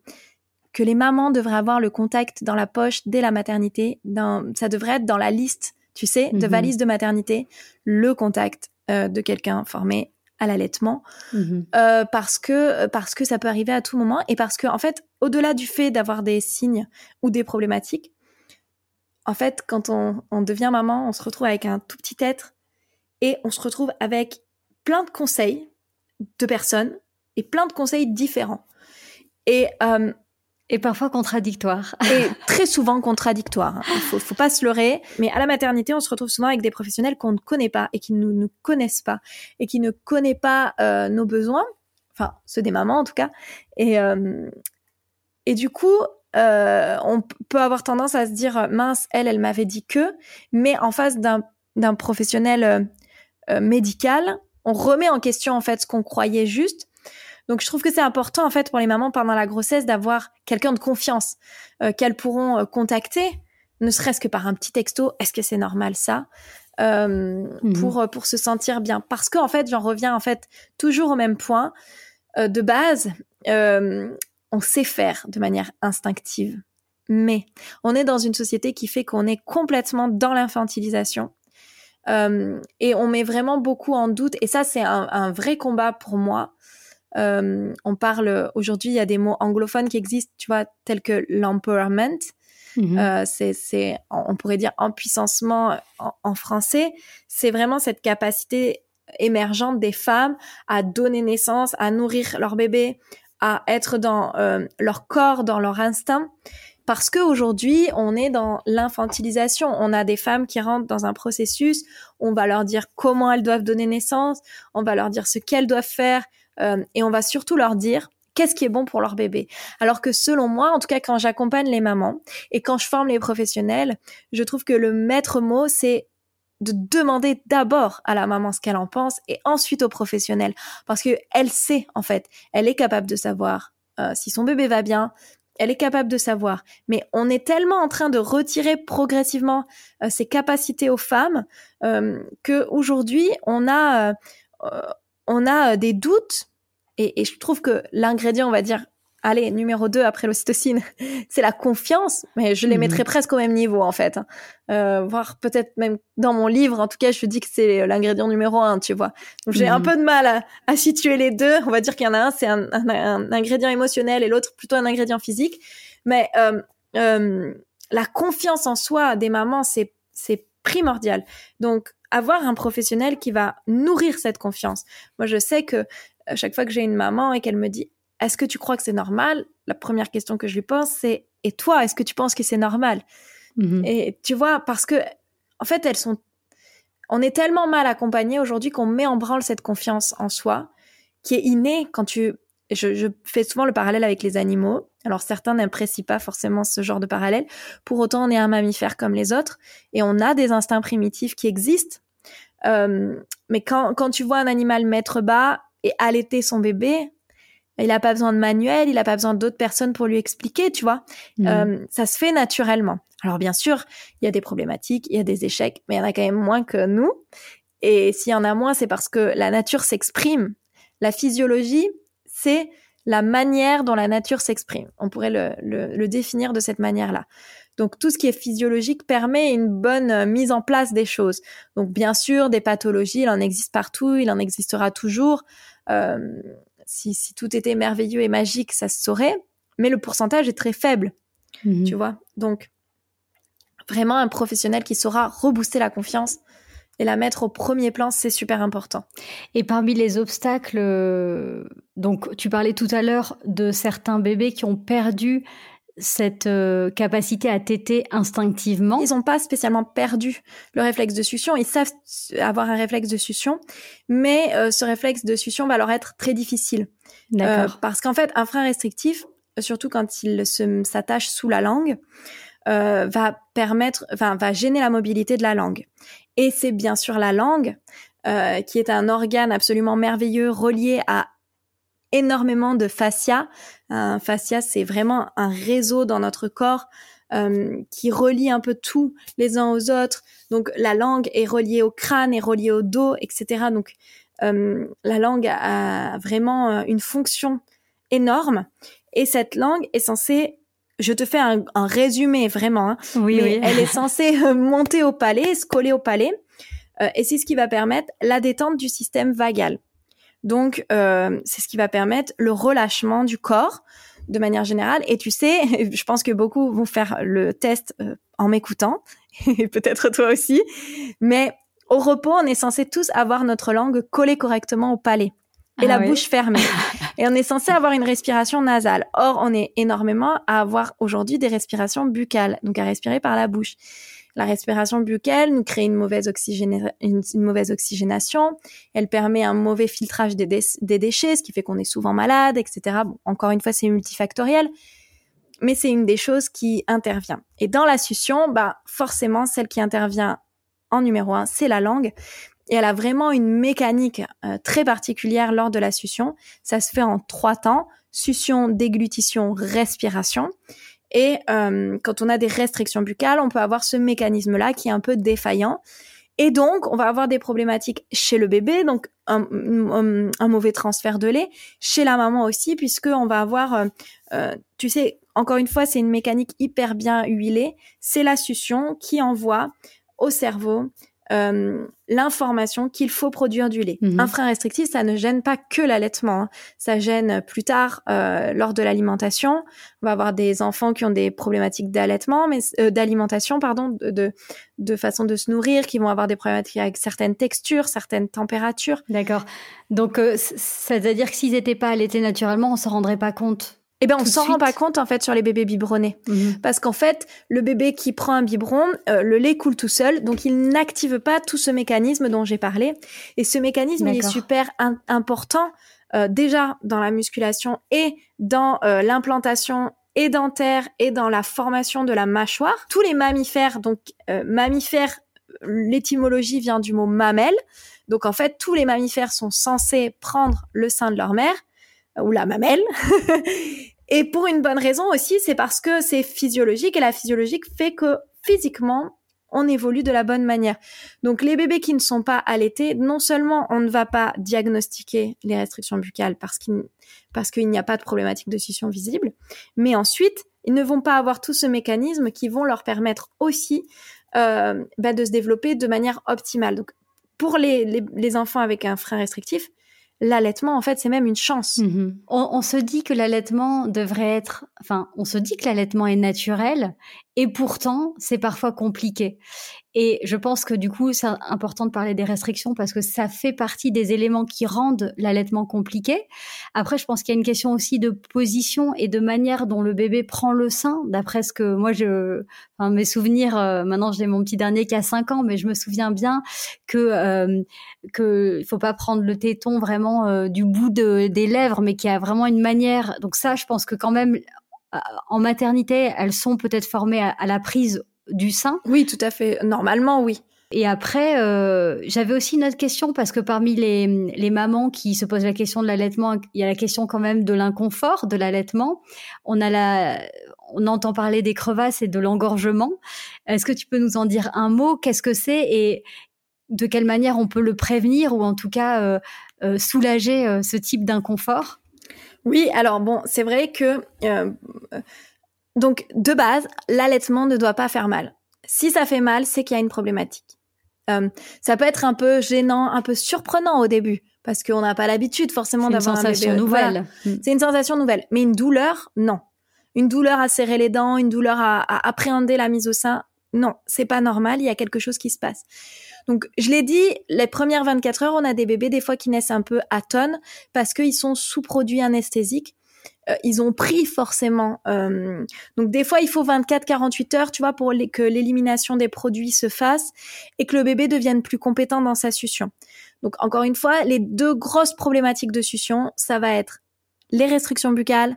que les mamans devraient avoir le contact dans la poche dès la maternité. Dans, ça devrait être dans la liste tu sais, de mhm. valise de maternité, le contact euh, de quelqu'un formé à l'allaitement, mhm. euh, parce que parce que ça peut arriver à tout moment et parce que en fait, au-delà du fait d'avoir des signes ou des problématiques, en fait, quand on, on devient maman, on se retrouve avec un tout petit être et on se retrouve avec plein de conseils de personnes et plein de conseils différents. Et euh, et parfois contradictoire. Et très souvent contradictoire. Il faut, faut pas se leurrer. Mais à la maternité, on se retrouve souvent avec des professionnels qu'on ne connaît pas et qui ne nous, connaissent pas et qui ne connaissent pas euh, nos besoins. Enfin, ceux des mamans en tout cas. Et, euh, et du coup, euh, on peut avoir tendance à se dire mince, elle, elle m'avait dit que. Mais en face d'un professionnel médical, on remet en question en fait ce qu'on croyait juste donc je trouve que c'est important en fait pour les mamans pendant la grossesse d'avoir quelqu'un de confiance euh, qu'elles pourront euh, contacter, ne serait-ce que par un petit texto. Est-ce que c'est normal ça euh, mhm. pour euh, pour se sentir bien Parce qu'en fait, j'en reviens en fait toujours au même point de base. On sait faire de manière instinctive, mais on est dans une société qui fait qu'on est complètement dans l'infantilisation. et on met vraiment beaucoup en doute, et ça c'est un, un vrai combat pour moi, euh, on parle aujourd'hui, il y a des mots anglophones qui existent, tu vois, tels que l'empowerment. Mhm. Euh, c'est, on pourrait dire empuissancement en, en français. C'est vraiment cette capacité émergente des femmes à donner naissance, à nourrir leur bébé, à être dans euh, leur corps, dans leur instinct. Parce qu'aujourd'hui, on est dans l'infantilisation. On a des femmes qui rentrent dans un processus, on va leur dire comment elles doivent donner naissance, on va leur dire ce qu'elles doivent faire, euh, et on va surtout leur dire qu'est-ce qui est bon pour leur bébé. Alors que selon moi, en tout cas quand j'accompagne les mamans et quand je forme les professionnels, je trouve que le maître mot, c'est de demander d'abord à la maman ce qu'elle en pense et ensuite au professionnel parce que elle sait en fait, elle est capable de savoir euh, si son bébé va bien, elle est capable de savoir. Mais on est tellement en train de retirer progressivement euh, ces capacités aux femmes euh, que aujourd'hui on a on a euh, des doutes, et, je trouve que l'ingrédient, on va dire, allez, numéro 2 après l'ocytocine, c'est la confiance, mais je les mhm. mettrais presque au même niveau, en fait. Euh, voire peut-être même dans mon livre, en tout cas, je dis que c'est l'ingrédient numéro 1, tu vois. Donc j'ai un mhm. peu de mal à, situer les deux. On va dire qu'il y en a un, c'est un, ingrédient émotionnel et l'autre plutôt un ingrédient physique. Mais euh, euh, la confiance en soi des mamans, c'est primordial. Donc avoir un professionnel qui va nourrir cette confiance. Moi, je sais que à euh, chaque fois que j'ai une maman et qu'elle me dit Est-ce que tu crois que c'est normal? La première question que je lui pose, c'est Et toi, est-ce que tu penses que c'est normal? Mhm. Et tu vois, parce que, en fait, elles sont. On est tellement mal accompagné aujourd'hui qu'on met en branle cette confiance en soi qui est innée quand tu. Je, je fais souvent le parallèle avec les animaux. Alors certains n'apprécient pas forcément ce genre de parallèle. Pour autant, on est un mammifère comme les autres et on a des instincts primitifs qui existent. Euh, mais quand, quand tu vois un animal mettre bas et allaiter son bébé, il n'a pas besoin de manuel, il n'a pas besoin d'autres personnes pour lui expliquer, tu vois. Mmh. Euh, ça se fait naturellement. Alors bien sûr, il y a des problématiques, il y a des échecs, mais il y en a quand même moins que nous. Et s'il y en a moins, c'est parce que la nature s'exprime. La physiologie, c'est la manière dont la nature s'exprime. On pourrait le, le, définir de cette manière-là. Donc tout ce qui est physiologique permet une bonne euh, mise en place des choses. Donc bien sûr, des pathologies, il en existe partout, il en existera toujours. Euh, si, si, tout était merveilleux et magique, ça se saurait, mais le pourcentage est très faible, mhm. tu vois. Donc vraiment un professionnel qui saura rebooster la confiance et la mettre au premier plan, c'est super important. Et parmi les obstacles, euh, donc tu parlais tout à l'heure de certains bébés qui ont perdu cette euh, capacité à téter instinctivement. Ils n'ont pas spécialement perdu le réflexe de succion, ils savent avoir un réflexe de succion, mais euh, ce réflexe de succion va leur être très difficile. D'accord. parce qu'en fait, un frein restrictif, surtout quand il s'attache sous la langue, va permettre, enfin, va gêner la mobilité de la langue. Et c'est bien sûr la langue, euh, qui est un organe absolument merveilleux relié à énormément de fascia. Un fascia, c'est vraiment un réseau dans notre corps euh, qui relie un peu tout les uns aux autres. Donc la langue est reliée au crâne, est reliée au dos, etc. Donc euh, la langue a vraiment une fonction énorme. Et cette langue est censée je te fais un, résumé vraiment. Hein. oui, oui. Elle est censée euh, monter au palais, se coller au palais, euh, et c'est ce qui va permettre la détente du système vagal. Donc, euh, c'est ce qui va permettre le relâchement du corps de manière générale. Et tu sais, je pense que beaucoup vont faire le test en m'écoutant, et peut-être toi aussi, mais au repos, on est censé tous avoir notre langue collée correctement au palais et la ah bouche fermée. et on est censé avoir une respiration nasale. Or, on est énormément à avoir aujourd'hui des respirations buccales, donc à respirer par la bouche. La respiration buccale nous crée une mauvaise, oxygénation. Elle permet un mauvais filtrage des, des déchets, ce qui fait qu'on est souvent malade, etc. Bon, encore une fois, c'est multifactoriel, mais c'est une des choses qui intervient. Et dans la succion, bah, forcément, celle qui intervient en numéro un, c'est la langue et elle a vraiment une mécanique euh, très particulière lors de la succion. Ça se fait en trois temps succion, déglutition, respiration. Et euh, quand on a des restrictions buccales, on peut avoir ce mécanisme-là qui est un peu défaillant. Et donc, on va avoir des problématiques chez le bébé, donc un, mauvais transfert de lait, chez la maman aussi, puisque on va avoir, euh, tu sais, encore une fois, c'est une mécanique hyper bien huilée. C'est la succion qui envoie au cerveau euh, l'information qu'il faut produire du lait. Mhm. Un frein restrictif, ça ne gêne pas que l'allaitement, hein. ça gêne plus tard euh, lors de l'alimentation. On va avoir des enfants qui ont des problématiques d'allaitement, mais euh, d'alimentation, pardon, de, de, façon de se nourrir, qui vont avoir des problématiques avec certaines textures, certaines températures. D'accord. Donc, c'est-à-dire que s'ils n'étaient pas allaités naturellement, on s'en rendrait pas compte? Eh ben, on s'en rend pas compte en fait sur les bébés biberonnés, mhm. parce qu'en fait, le bébé qui prend un biberon, euh, le lait coule tout seul, donc il n'active pas tout ce mécanisme dont j'ai parlé. Et ce mécanisme, il est super important euh, déjà dans la musculation et dans euh, l'implantation et dentaire et dans la formation de la mâchoire. Tous les mammifères, donc mammifères, l'étymologie vient du mot mamelle. Donc en fait, tous les mammifères sont censés prendre le sein de leur mère ou la mamelle Et pour une bonne raison aussi, c'est parce que c'est physiologique et la physiologique fait que physiquement, on évolue de la bonne manière. Donc les bébés qui ne sont pas allaités, non seulement on ne va pas diagnostiquer les restrictions buccales parce qu'il n'y a pas de problématique de scission visible, mais ensuite ils ne vont pas avoir tout ce mécanisme qui vont leur permettre aussi euh, bah, de se développer de manière optimale. Donc pour les enfants avec un frein restrictif, l'allaitement, en fait, c'est même une chance. Mhm. On, se dit que l'allaitement devrait être, enfin, on se dit que l'allaitement est naturel, et pourtant, c'est parfois compliqué. Et je pense que du coup, c'est important de parler des restrictions parce que ça fait partie des éléments qui rendent l'allaitement compliqué. Après, je pense qu'il y a une question aussi de position et de manière dont le bébé prend le sein. D'après ce que moi, je, enfin, mes souvenirs, euh, maintenant j'ai mon petit dernier qui a 5 ans, mais je me souviens bien que euh, que il faut pas prendre le téton vraiment euh, du bout de, des lèvres, mais qu'il y a vraiment une manière. Donc ça, je pense que quand même en maternité, elles sont peut-être formées à, la prise du sein. Oui, tout à fait. Normalement, oui. Et après, euh, j'avais aussi une autre question parce que parmi les, les, mamans qui se posent la question de l'allaitement, il y a la question quand même de l'inconfort de l'allaitement. On a la, on entend parler des crevasses et de l'engorgement. Est-ce que tu peux nous en dire un mot? Qu'est-ce que c'est? Et de quelle manière on peut le prévenir ou en tout cas soulager ce type d'inconfort? Oui, alors bon, c'est vrai que donc de base, l'allaitement ne doit pas faire mal. Si ça fait mal, c'est qu'il y a une problématique. ça peut être un peu gênant, un peu surprenant au début parce qu'on n'a pas l'habitude forcément d'avoir un bébé. C'est une sensation nouvelle. Mm. C'est une sensation nouvelle, mais une douleur, non. Une douleur à serrer les dents, une douleur à, à appréhender la mise au sein, non, c'est pas normal. Il y a quelque chose qui se passe. Donc, je l'ai dit, les premières 24 heures, on a des bébés des fois qui naissent un peu à tonnes parce qu'ils sont sous produits anesthésiques. Euh, ils ont pris forcément. Euh, donc des fois, il faut 24-48 heures, tu vois, pour que l'élimination des produits se fasse et que le bébé devienne plus compétent dans sa succion. Donc encore une fois, les deux grosses problématiques de succion, ça va être les restrictions buccales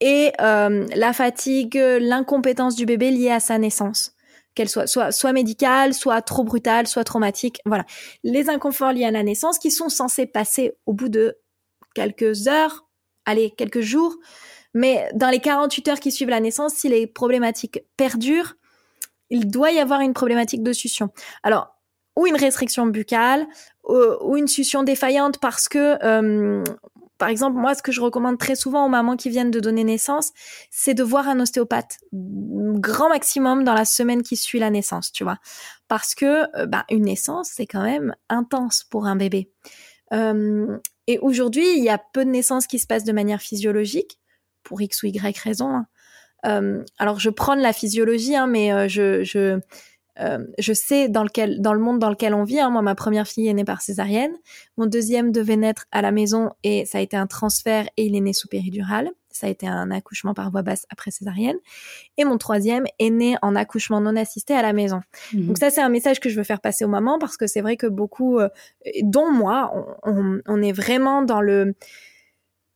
et euh, la fatigue, l'incompétence du bébé liée à sa naissance qu'elle soit, soit soit médicale, soit trop brutale, soit traumatique. Voilà, les inconforts liés à la naissance qui sont censés passer au bout de quelques heures, allez, quelques jours, mais dans les 48 heures qui suivent la naissance, si les problématiques perdurent, il doit y avoir une problématique de succion. Alors, ou une restriction buccale, ou, une succion défaillante parce que, euh, par exemple, moi, ce que je recommande très souvent aux mamans qui viennent de donner naissance, c'est de voir un ostéopathe, grand maximum dans la semaine qui suit la naissance, tu vois, parce que euh, bah, une naissance, c'est quand même intense pour un bébé. Et aujourd'hui, il y a peu de naissances qui se passent de manière physiologique, pour X ou Y raison. Hein. Alors, je prends la physiologie, hein, mais euh, je, euh, je sais dans, lequel, dans le monde dans lequel on vit. Hein. Moi, ma première fille est née par césarienne. Mon deuxième devait naître à la maison et ça a été un transfert et il est né sous péridurale. Ça a été un accouchement par voie basse après césarienne. Et mon troisième est né en accouchement non assisté à la maison. Mmh. Donc ça, c'est un message que je veux faire passer aux mamans parce que c'est vrai que beaucoup, euh, dont moi, on, on, est vraiment dans le...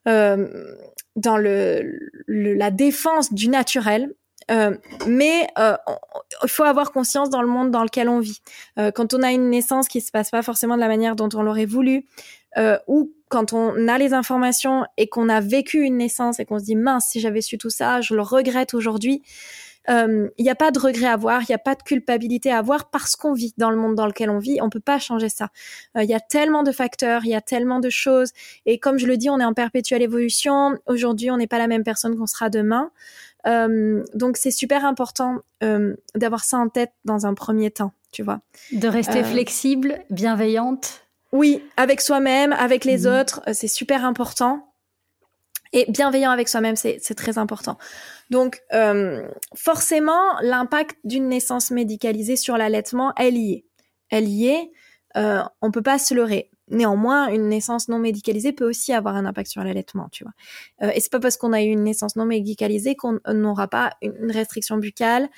Euh, dans le, la défense du naturel euh, mais euh, il faut avoir conscience dans le monde dans lequel on vit. Euh, quand on a une naissance qui se passe pas forcément de la manière dont on l'aurait voulu, ou quand on a les informations et qu'on a vécu une naissance et qu'on se dit mince si j'avais su tout ça, je le regrette aujourd'hui. Il n'y a pas de regret à avoir, il n'y a pas de culpabilité à avoir parce qu'on vit dans le monde dans lequel on vit. On peut pas changer ça. Il y a tellement de facteurs, il y a tellement de choses. Et comme je le dis, on est en perpétuelle évolution. Aujourd'hui, on n'est pas la même personne qu'on sera demain. Euh, donc c'est super important euh, d'avoir ça en tête dans un premier temps, tu vois. De rester euh, flexible, bienveillante. Oui, avec soi-même, avec les mhm. autres, c'est super important. Et bienveillant avec soi-même, c'est très important. Donc, forcément, l'impact d'une naissance médicalisée sur l'allaitement, elle y est. Elle y est. Euh, on peut pas se leurrer. Néanmoins, une naissance non médicalisée peut aussi avoir un impact sur l'allaitement, tu vois. Euh, et c'est pas parce qu'on a eu une naissance non médicalisée qu'on n'aura pas une restriction buccale,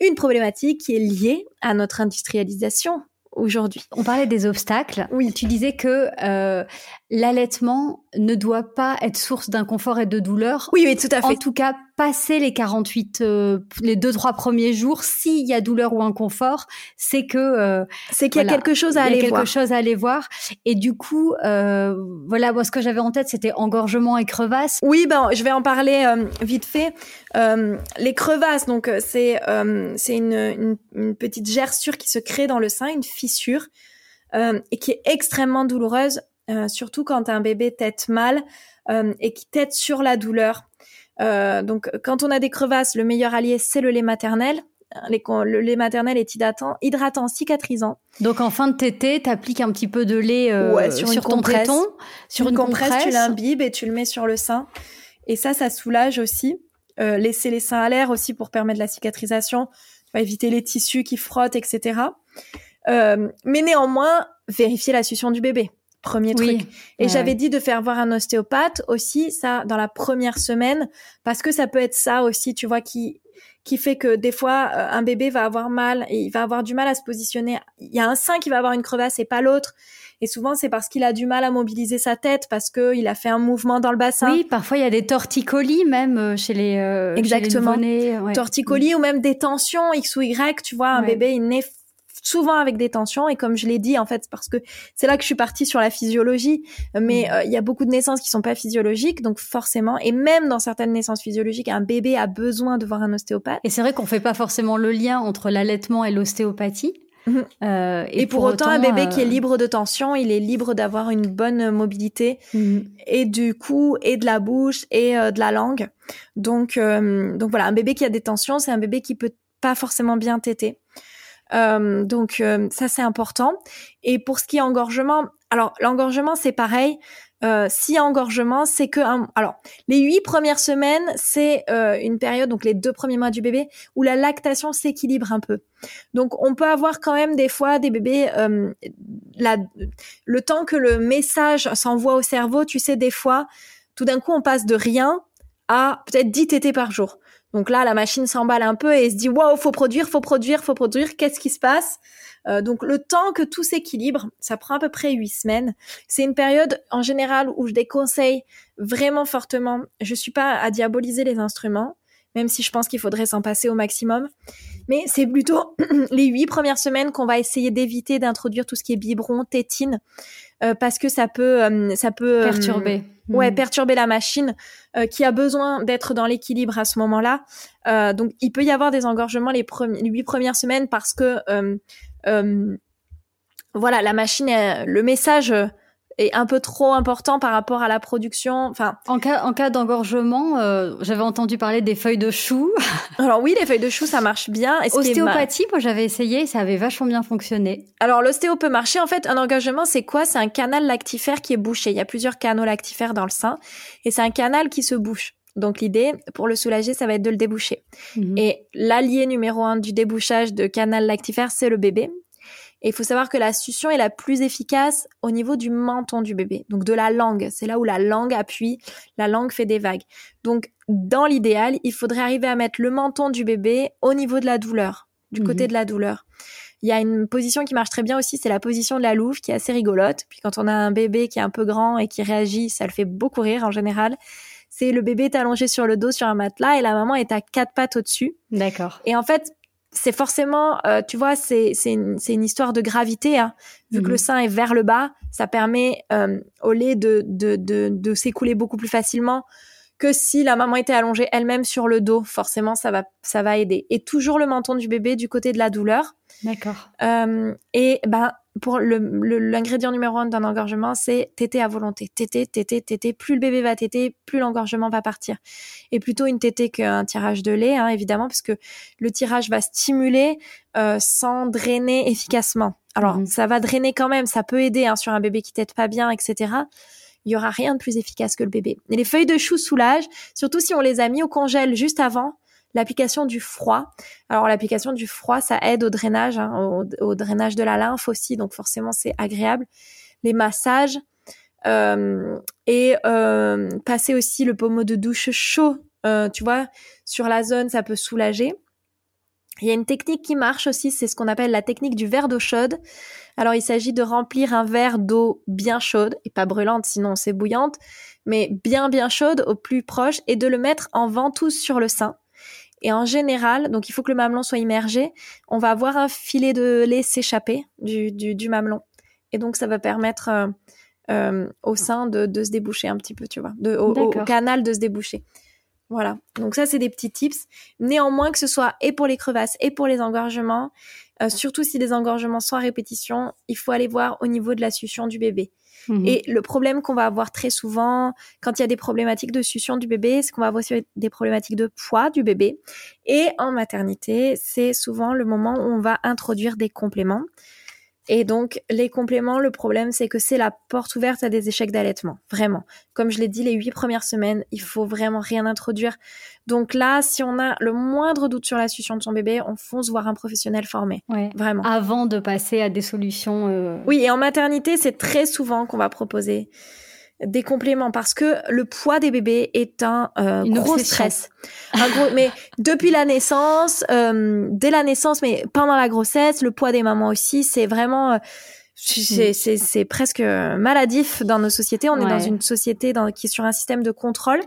une problématique qui est liée à notre industrialisation aujourd'hui. On parlait des obstacles. Oui. Tu disais que euh, l'allaitement ne doit pas être source d'inconfort et de douleur. Oui, oui, tout à fait. En tout cas, passer les 48, euh, les deux trois premiers jours, s'il y a douleur ou inconfort, c'est que euh, c'est qu'il y a quelque chose à aller quelque voir. chose à aller voir. Et du coup, euh, voilà, moi ce que j'avais en tête, c'était engorgement et crevasse. Oui, ben je vais en parler vite fait. les crevasses, donc c'est c'est une, une, une, petite gerçure qui se crée dans le sein, une fissure, et qui est extrêmement douloureuse, surtout quand un bébé tète mal et qui tète sur la douleur. Euh, donc, quand on a des crevasses, le meilleur allié, c'est le lait maternel. le lait maternel est hydratant, hydratant, cicatrisant. Donc en fin de tétée, t'appliques un petit peu de lait euh, sur, ton téton, sur une, compresse, tu l'imbibes et tu le mets sur le sein. Et ça, ça soulage aussi. Euh, laisser les seins à l'air aussi pour permettre la cicatrisation, éviter les tissus qui frottent, etc. Euh, mais néanmoins, vérifier la succion du bébé. Premier truc. Et j'avais dit de faire voir un ostéopathe aussi, ça, dans la première semaine, parce que ça peut être ça aussi, tu vois, qui qui fait que des fois euh, un bébé va avoir mal et il va avoir du mal à se positionner. Il y a un sein qui va avoir une crevasse et pas l'autre. Et souvent, c'est parce qu'il a du mal à mobiliser sa tête, parce que il a fait un mouvement dans le bassin. Oui, parfois il y a des torticolis même euh, chez les euh, exactement torticolis ou même des tensions X ou Y. Tu vois, un bébé il naît souvent avec des tensions et comme je l'ai dit en fait parce que c'est là que je suis partie sur la physiologie mais mm. euh, il y a beaucoup de naissances qui sont pas physiologiques donc forcément et même dans certaines naissances physiologiques un bébé a besoin de voir un ostéopathe et c'est vrai qu'on fait pas forcément le lien entre l'allaitement et l'ostéopathie Mhm. Euh, et, pour, autant, un bébé qui est libre de tension, il est libre d'avoir une bonne mobilité mhm. et du cou et de la bouche et de la langue. Donc, donc voilà, un bébé qui a des tensions, c'est un bébé qui peut pas forcément bien téter. Donc ça c'est important. Et pour ce qui est engorgement, alors l'engorgement c'est pareil. Euh, si engorgement, c'est que alors les huit premières semaines, c'est euh, une période donc les deux premiers mois du bébé où la lactation s'équilibre un peu. Donc on peut avoir quand même des fois des bébés euh, le temps que le message s'envoie au cerveau, tu sais des fois tout d'un coup on passe de rien à peut-être 10 tétés par jour. Donc là la machine s'emballe un peu et se dit waouh, faut produire, faut produire, faut produire, qu'est-ce qui se passe? Euh, donc le temps que tout s'équilibre, ça prend à peu près huit semaines. C'est une période en général où je déconseille vraiment fortement. Je suis pas à diaboliser les instruments, même si je pense qu'il faudrait s'en passer au maximum. Mais c'est plutôt les huit premières semaines qu'on va essayer d'éviter d'introduire tout ce qui est biberon, tétine, euh, parce que ça peut, euh, ça peut perturber. Ouais, mm. perturber la machine qui a besoin d'être dans l'équilibre à ce moment-là. donc, il peut y avoir des engorgements les, les huit premières semaines parce que euh, voilà, la machine, le message est un peu trop important par rapport à la production. Enfin, en cas en cas d'engorgement, euh, j'avais entendu parler des feuilles de chou. Alors oui, les feuilles de chou, ça marche bien. Ostéopathie, moi j'avais essayé, ça avait vachement bien fonctionné. Alors l'ostéo peut marcher. En fait, un engorgement, c'est quoi? C'est un canal lactifère qui est bouché. Il y a plusieurs canaux lactifères dans le sein, et c'est un canal qui se bouche. Donc l'idée, pour le soulager, ça va être de le déboucher. Mhm. Et l'allié numéro un du débouchage de canal lactifère, c'est le bébé. Et il faut savoir que la succion est la plus efficace au niveau du menton du bébé, donc de la langue. C'est là où la langue appuie, la langue fait des vagues. Donc dans l'idéal, il faudrait arriver à mettre le menton du bébé au niveau de la douleur, du côté mhm. de la douleur. Il y a une position qui marche très bien aussi, c'est la position de la louve qui est assez rigolote. Puis quand on a un bébé qui est un peu grand et qui réagit, ça le fait beaucoup rire en général c'est le bébé est allongé sur le dos sur un matelas et la maman est à quatre pattes au-dessus. D'accord. Et en fait, c'est forcément, euh, tu vois, c'est c'est une, une, histoire de gravité. Hein. Vu que le mhm. sein est vers le bas, ça permet euh, au lait de de, de, de s'écouler beaucoup plus facilement que si la maman était allongée elle-même sur le dos. Forcément, ça va ça va aider. Et toujours le menton du bébé du côté de la douleur. D'accord. Euh, et ben pour l'ingrédient le, numéro un d'un engorgement, c'est téter à volonté. Téter, téter, téter. Plus le bébé va téter, plus l'engorgement va partir. Et plutôt une tétée qu'un tirage de lait, hein, évidemment, parce que le tirage va stimuler euh, sans drainer efficacement. Alors, mhm. ça va drainer quand même, ça peut aider hein, sur un bébé qui tète pas bien, etc. Il y aura rien de plus efficace que le bébé. Et les feuilles de chou soulagent, surtout si on les a mis au congèle juste avant l'application du froid. Alors l'application du froid, ça aide au drainage, hein, au, drainage de la lymphe aussi, donc forcément c'est agréable. Les massages euh, et euh, passer aussi le pommeau de douche chaud, euh, tu vois, sur la zone, ça peut soulager. Il y a une technique qui marche aussi, c'est ce qu'on appelle la technique du verre d'eau chaude. Alors il s'agit de remplir un verre d'eau bien chaude et pas brûlante, sinon c'est bouillante, mais bien bien chaude au plus proche et de le mettre en ventouse sur le sein. Et en général, donc il faut que le mamelon soit immergé, on va voir un filet de lait s'échapper du, du, mamelon. Et donc ça va permettre euh, euh, au sein de, de, se déboucher un petit peu, tu vois, de, au, canal de se déboucher. Voilà. Donc ça, c'est des petits tips. Néanmoins, que ce soit et pour les crevasses et pour les engorgements, euh, surtout si les engorgements sont à répétition, il faut aller voir au niveau de la succion du bébé. Mhm. Et le problème qu'on va avoir très souvent quand il y a des problématiques de succion du bébé, c'est qu'on va avoir aussi des problématiques de poids du bébé. Et en maternité, c'est souvent le moment où on va introduire des compléments. Et donc, les compléments, le problème, c'est que c'est la porte ouverte à des échecs d'allaitement. Vraiment. Comme je l'ai dit, les huit premières semaines, il faut vraiment rien introduire. Donc là, si on a le moindre doute sur la succion de son bébé, on fonce voir un professionnel formé. Ouais. Vraiment. Avant de passer à des solutions. Euh... Oui, et en maternité, c'est très souvent qu'on va proposer des compléments parce que le poids des bébés est un euh, gros stress. Un gros, mais depuis la naissance, euh, dès la naissance, mais pendant la grossesse, le poids des mamans aussi, c'est vraiment euh, mm. c'est presque maladif dans nos sociétés. On est dans une société dans, qui est sur un système de contrôle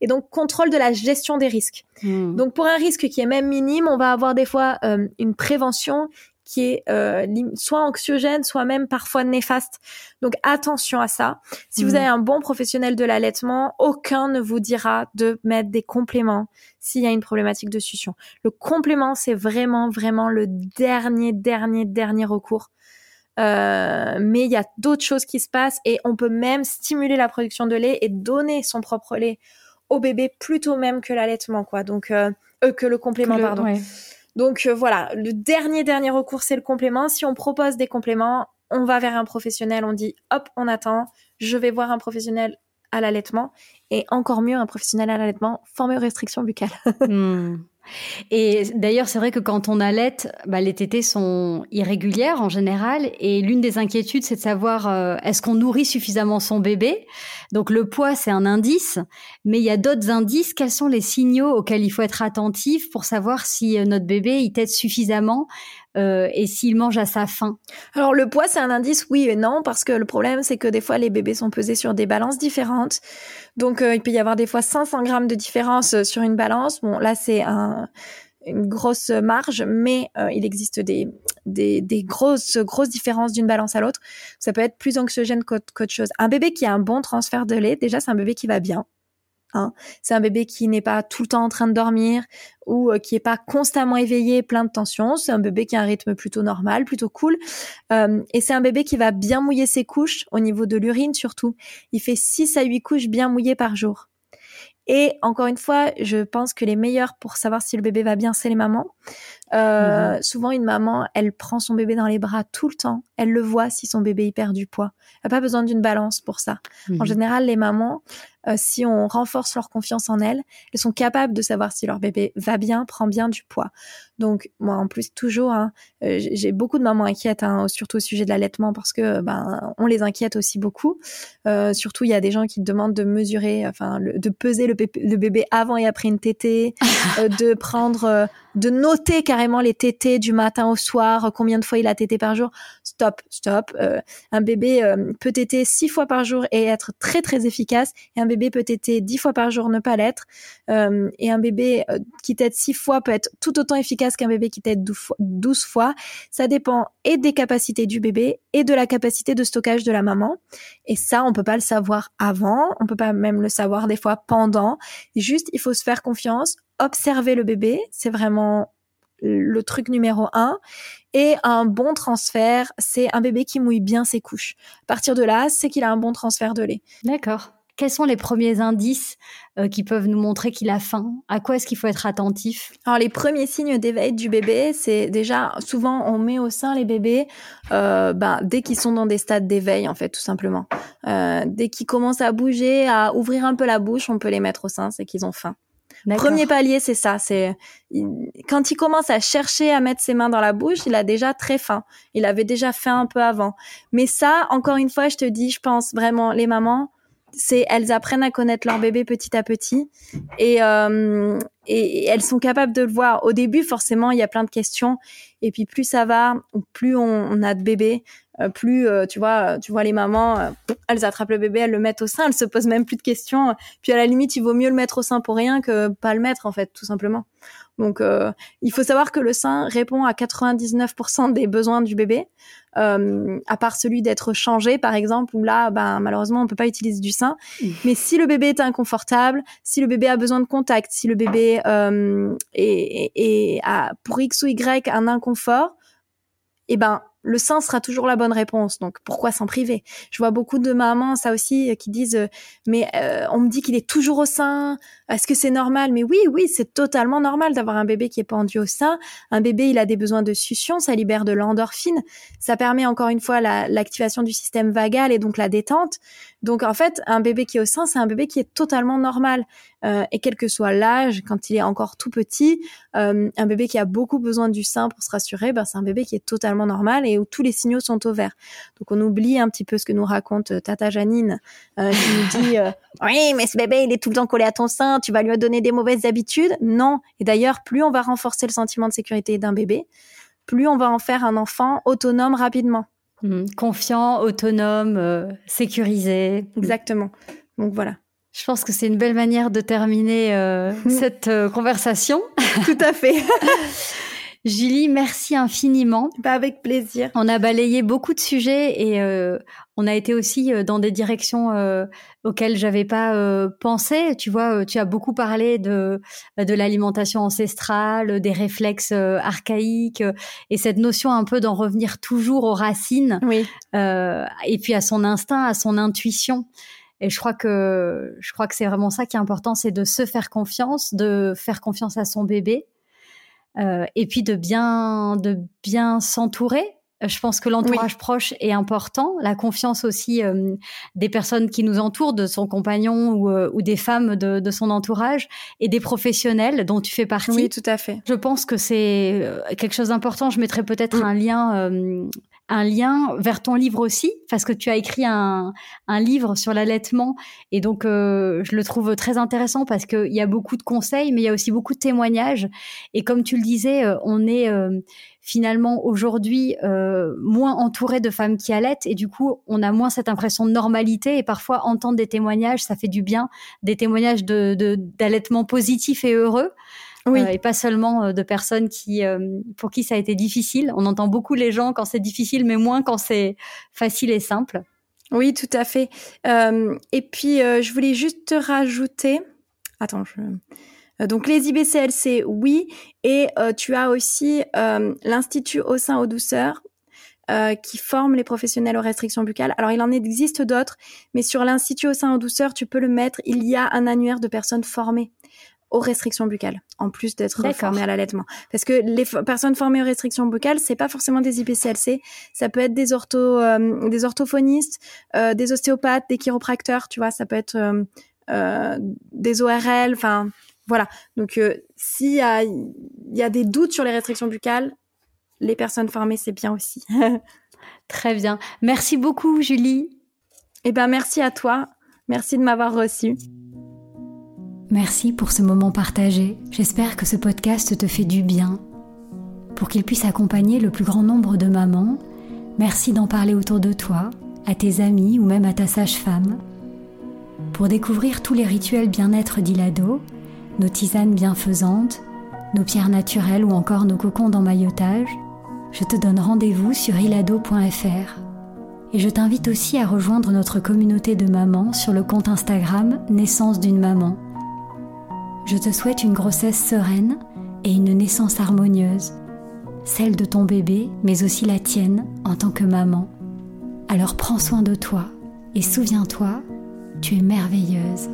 et donc contrôle de la gestion des risques. Mm. Donc pour un risque qui est même minime, on va avoir des fois euh, une prévention qui est euh, soit anxiogène, soit même parfois néfaste. Donc attention à ça. Si vous mm. avez un bon professionnel de l'allaitement, aucun ne vous dira de mettre des compléments s'il y a une problématique de succion. Le complément, c'est vraiment, vraiment le dernier, dernier, dernier recours. Euh, mais il y a d'autres choses qui se passent et on peut même stimuler la production de lait et donner son propre lait au bébé plutôt même que l'allaitement, quoi. Donc euh, euh que le complément, pardon. Donc euh, voilà, le dernier dernier recours c'est le complément. Si on propose des compléments, on va vers un professionnel, on dit hop, on attend, je vais voir un professionnel à l'allaitement et encore mieux un professionnel à l'allaitement formé aux restrictions buccales. Hmm. Et d'ailleurs, c'est vrai que quand on allait, bah, les tétées sont irrégulières en général. Et l'une des inquiétudes, c'est de savoir euh, est-ce qu'on nourrit suffisamment son bébé? Donc le poids, c'est un indice, mais il y a d'autres indices. Quels sont les signaux auxquels il faut être attentif pour savoir si euh, notre bébé il tète suffisamment? Euh, et s'il mange à sa faim Alors le poids, c'est un indice, oui et non, parce que le problème, c'est que des fois, les bébés sont pesés sur des balances différentes. Donc il peut y avoir des fois 500 grammes de différence sur une balance. Bon, là, c'est un une grosse marge, mais euh, il existe des, des, grosses, grosses différences d'une balance à l'autre. Ça peut être plus anxiogène qu'autre chose. Un bébé qui a un bon transfert de lait, déjà, c'est un bébé qui va bien. Hein. C'est un bébé qui n'est pas tout le temps en train de dormir ou euh, qui est pas constamment éveillé, plein de tensions. C'est un bébé qui a un rythme plutôt normal, plutôt cool. Euh, et c'est un bébé qui va bien mouiller ses couches au niveau de l'urine surtout. Il fait 6 à 8 couches bien mouillées par jour. Et encore une fois, je pense que les meilleurs pour savoir si le bébé va bien, c'est les mamans. Euh, mhm. Souvent, une maman, elle prend son bébé dans les bras tout le temps. Elle le voit si son bébé y perd du poids. Elle n'a pas besoin d'une balance pour ça. En mhm. général, les mamans, euh, si on renforce leur confiance en elles, elles sont capables de savoir si leur bébé va bien, prend bien du poids. Donc moi en plus toujours, hein, euh, j'ai beaucoup de mamans inquiètes, hein, surtout au sujet de l'allaitement parce que ben on les inquiète aussi beaucoup. Euh, surtout il y a des gens qui demandent de mesurer, enfin de peser le, bébé avant et après une tétée, de prendre de noter carrément les tétés du matin au soir, combien de fois il a tété par jour. Stop, stop. Euh, un bébé euh, peut téter six fois par jour et être très très efficace, et un bébé peut téter dix fois par jour ne pas l'être. Euh, et un bébé qui tète six fois peut être tout autant efficace qu'un bébé qui tète douze fois. Ça dépend et des capacités du bébé et de la capacité de stockage de la maman. Et ça, on peut pas le savoir avant, on peut pas même le savoir des fois pendant. Juste, il faut se faire confiance observer le bébé, c'est vraiment le truc numéro un. Et un bon transfert, c'est un bébé qui mouille bien ses couches. À partir de là, c'est qu'il a un bon transfert de lait. D'accord. Quels sont les premiers indices euh, qui peuvent nous montrer qu'il a faim? À quoi est-ce qu'il faut être attentif? Alors les premiers signes d'éveil du bébé, c'est déjà souvent on met au sein les bébés euh, ben, dès qu'ils sont dans des stades d'éveil en fait tout simplement. Euh, dès qu'ils commencent à bouger, à ouvrir un peu la bouche, on peut les mettre au sein, c'est qu'ils ont faim. Premier palier, c'est ça. C'est quand il commence à chercher à mettre ses mains dans la bouche, il a déjà très faim. Il avait déjà faim un peu avant. Mais ça, encore une fois, je te dis, je pense vraiment, les mamans, c'est elles apprennent à connaître leur bébé petit à petit et, euh, elles sont capables de le voir. Au début, forcément, il y a plein de questions et puis plus ça va, plus on, a de bébés, plus euh, tu vois, tu vois les mamans, elles attrapent le bébé, elles le mettent au sein, elles se posent même plus de questions. Puis à la limite, il vaut mieux le mettre au sein pour rien que pas le mettre en fait, tout simplement. Donc, euh, il faut savoir que le sein répond à 99% des besoins du bébé, euh, à part celui d'être changé, par exemple, où là, ben, malheureusement, on peut pas utiliser du sein. Mmh. Mais si le bébé est inconfortable, si le bébé a besoin de contact, si le bébé euh, est, est, a, pour X ou Y un inconfort, eh ben, le sein sera toujours la bonne réponse. Donc pourquoi s'en priver? Je vois beaucoup de mamans, ça aussi, euh, qui disent euh, mais euh, on me dit qu'il est toujours au sein. Est-ce que c'est normal? Mais oui, oui, c'est totalement normal d'avoir un bébé qui est pendu au sein. Un bébé, il a des besoins de succion, ça libère de l'endorphine, ça permet encore une fois l'activation du système vagal et donc la détente. Donc en fait, un bébé qui est au sein, c'est un bébé qui est totalement normal. Euh, et quel que soit l'âge, quand il est encore tout petit, euh, un bébé qui a beaucoup besoin du sein pour se rassurer, ben, c'est un bébé qui est totalement normal et où tous les signaux sont au vert. Donc on oublie un petit peu ce que nous raconte euh, Tata Janine, qui nous dit oui, mais ce bébé il est tout le temps collé à ton sein, tu vas lui donner des mauvaises habitudes. Non. Et d'ailleurs, plus on va renforcer le sentiment de sécurité d'un bébé, plus on va en faire un enfant autonome rapidement. Mmh. Confiant, autonome, euh, sécurisé. Exactement. Donc voilà. Je pense que c'est une belle manière de terminer euh, cette euh, conversation. Tout à fait. Julie, merci infiniment. Bah avec plaisir. On a balayé beaucoup de sujets et euh, on a été aussi euh, dans des directions euh, auxquelles j'avais pas euh, pensé. Tu vois, tu as beaucoup parlé de de l'alimentation ancestrale, des réflexes archaïques et cette notion un peu d'en revenir toujours aux racines. Oui. et puis à son instinct, à son intuition. Et je crois que je crois que c'est vraiment ça qui est important, c'est de se faire confiance, de faire confiance à son bébé euh, et puis de bien de bien s'entourer. Je pense que l'entourage proche est important, la confiance aussi euh, des personnes qui nous entourent, de son compagnon ou, euh, ou des femmes de, de, son entourage et des professionnels dont tu fais partie. Oui, tout à fait. Je pense que c'est quelque chose d'important. Je mettrai peut-être mm. un lien un lien vers ton livre aussi, parce que tu as écrit un, un livre sur l'allaitement, et donc euh, je le trouve très intéressant parce qu'il y a beaucoup de conseils, mais il y a aussi beaucoup de témoignages. Et comme tu le disais, euh, on est euh, finalement aujourd'hui moins entouré de femmes qui allaitent, et du coup, on a moins cette impression de normalité. Et parfois, entendre des témoignages, ça fait du bien, des témoignages de d'allaitement positif et heureux. Oui. Euh, et pas seulement euh, de personnes qui, euh, pour qui ça a été difficile. On entend beaucoup les gens quand c'est difficile, mais moins quand c'est facile et simple. Oui, tout à fait. Euh, et puis, je voulais juste te rajouter. Attends, je... donc les IBCLC, oui. Et tu as aussi l'Institut au sein aux douceurs. qui forme les professionnels aux restrictions buccales. Alors, il en existe d'autres, mais sur l'Institut au sein aux douceurs, tu peux le mettre. Il y a un annuaire de personnes formées aux restrictions buccales, en plus d'être formées à l'allaitement. Parce que les personnes formées aux restrictions buccales, c'est pas forcément des IPCLC, ça peut être des ortho, euh, des orthophonistes, euh, des ostéopathes, des chiropracteurs, tu vois, ça peut être euh, euh des ORL, enfin voilà. Donc s'il y a, y a des doutes sur les restrictions buccales, les personnes formées, c'est bien aussi. Très bien. Merci beaucoup, Julie. Eh ben, merci à toi. Merci de m'avoir reçu. Merci pour ce moment partagé. J'espère que ce podcast te fait du bien. Pour qu'il puisse accompagner le plus grand nombre de mamans, merci d'en parler autour de toi, à tes amis ou même à ta sage-femme. Pour découvrir tous les rituels bien-être d'Ilado, nos tisanes bienfaisantes, nos pierres naturelles ou encore nos cocons d'emmaillotage, je te donne rendez-vous sur ilado.fr. Et je t'invite aussi à rejoindre notre communauté de mamans sur le compte Instagram Naissance d'une maman je te souhaite une grossesse sereine et une naissance harmonieuse, celle de ton bébé, mais aussi la tienne en tant que maman. Alors prends soin de toi et souviens-toi, tu es merveilleuse.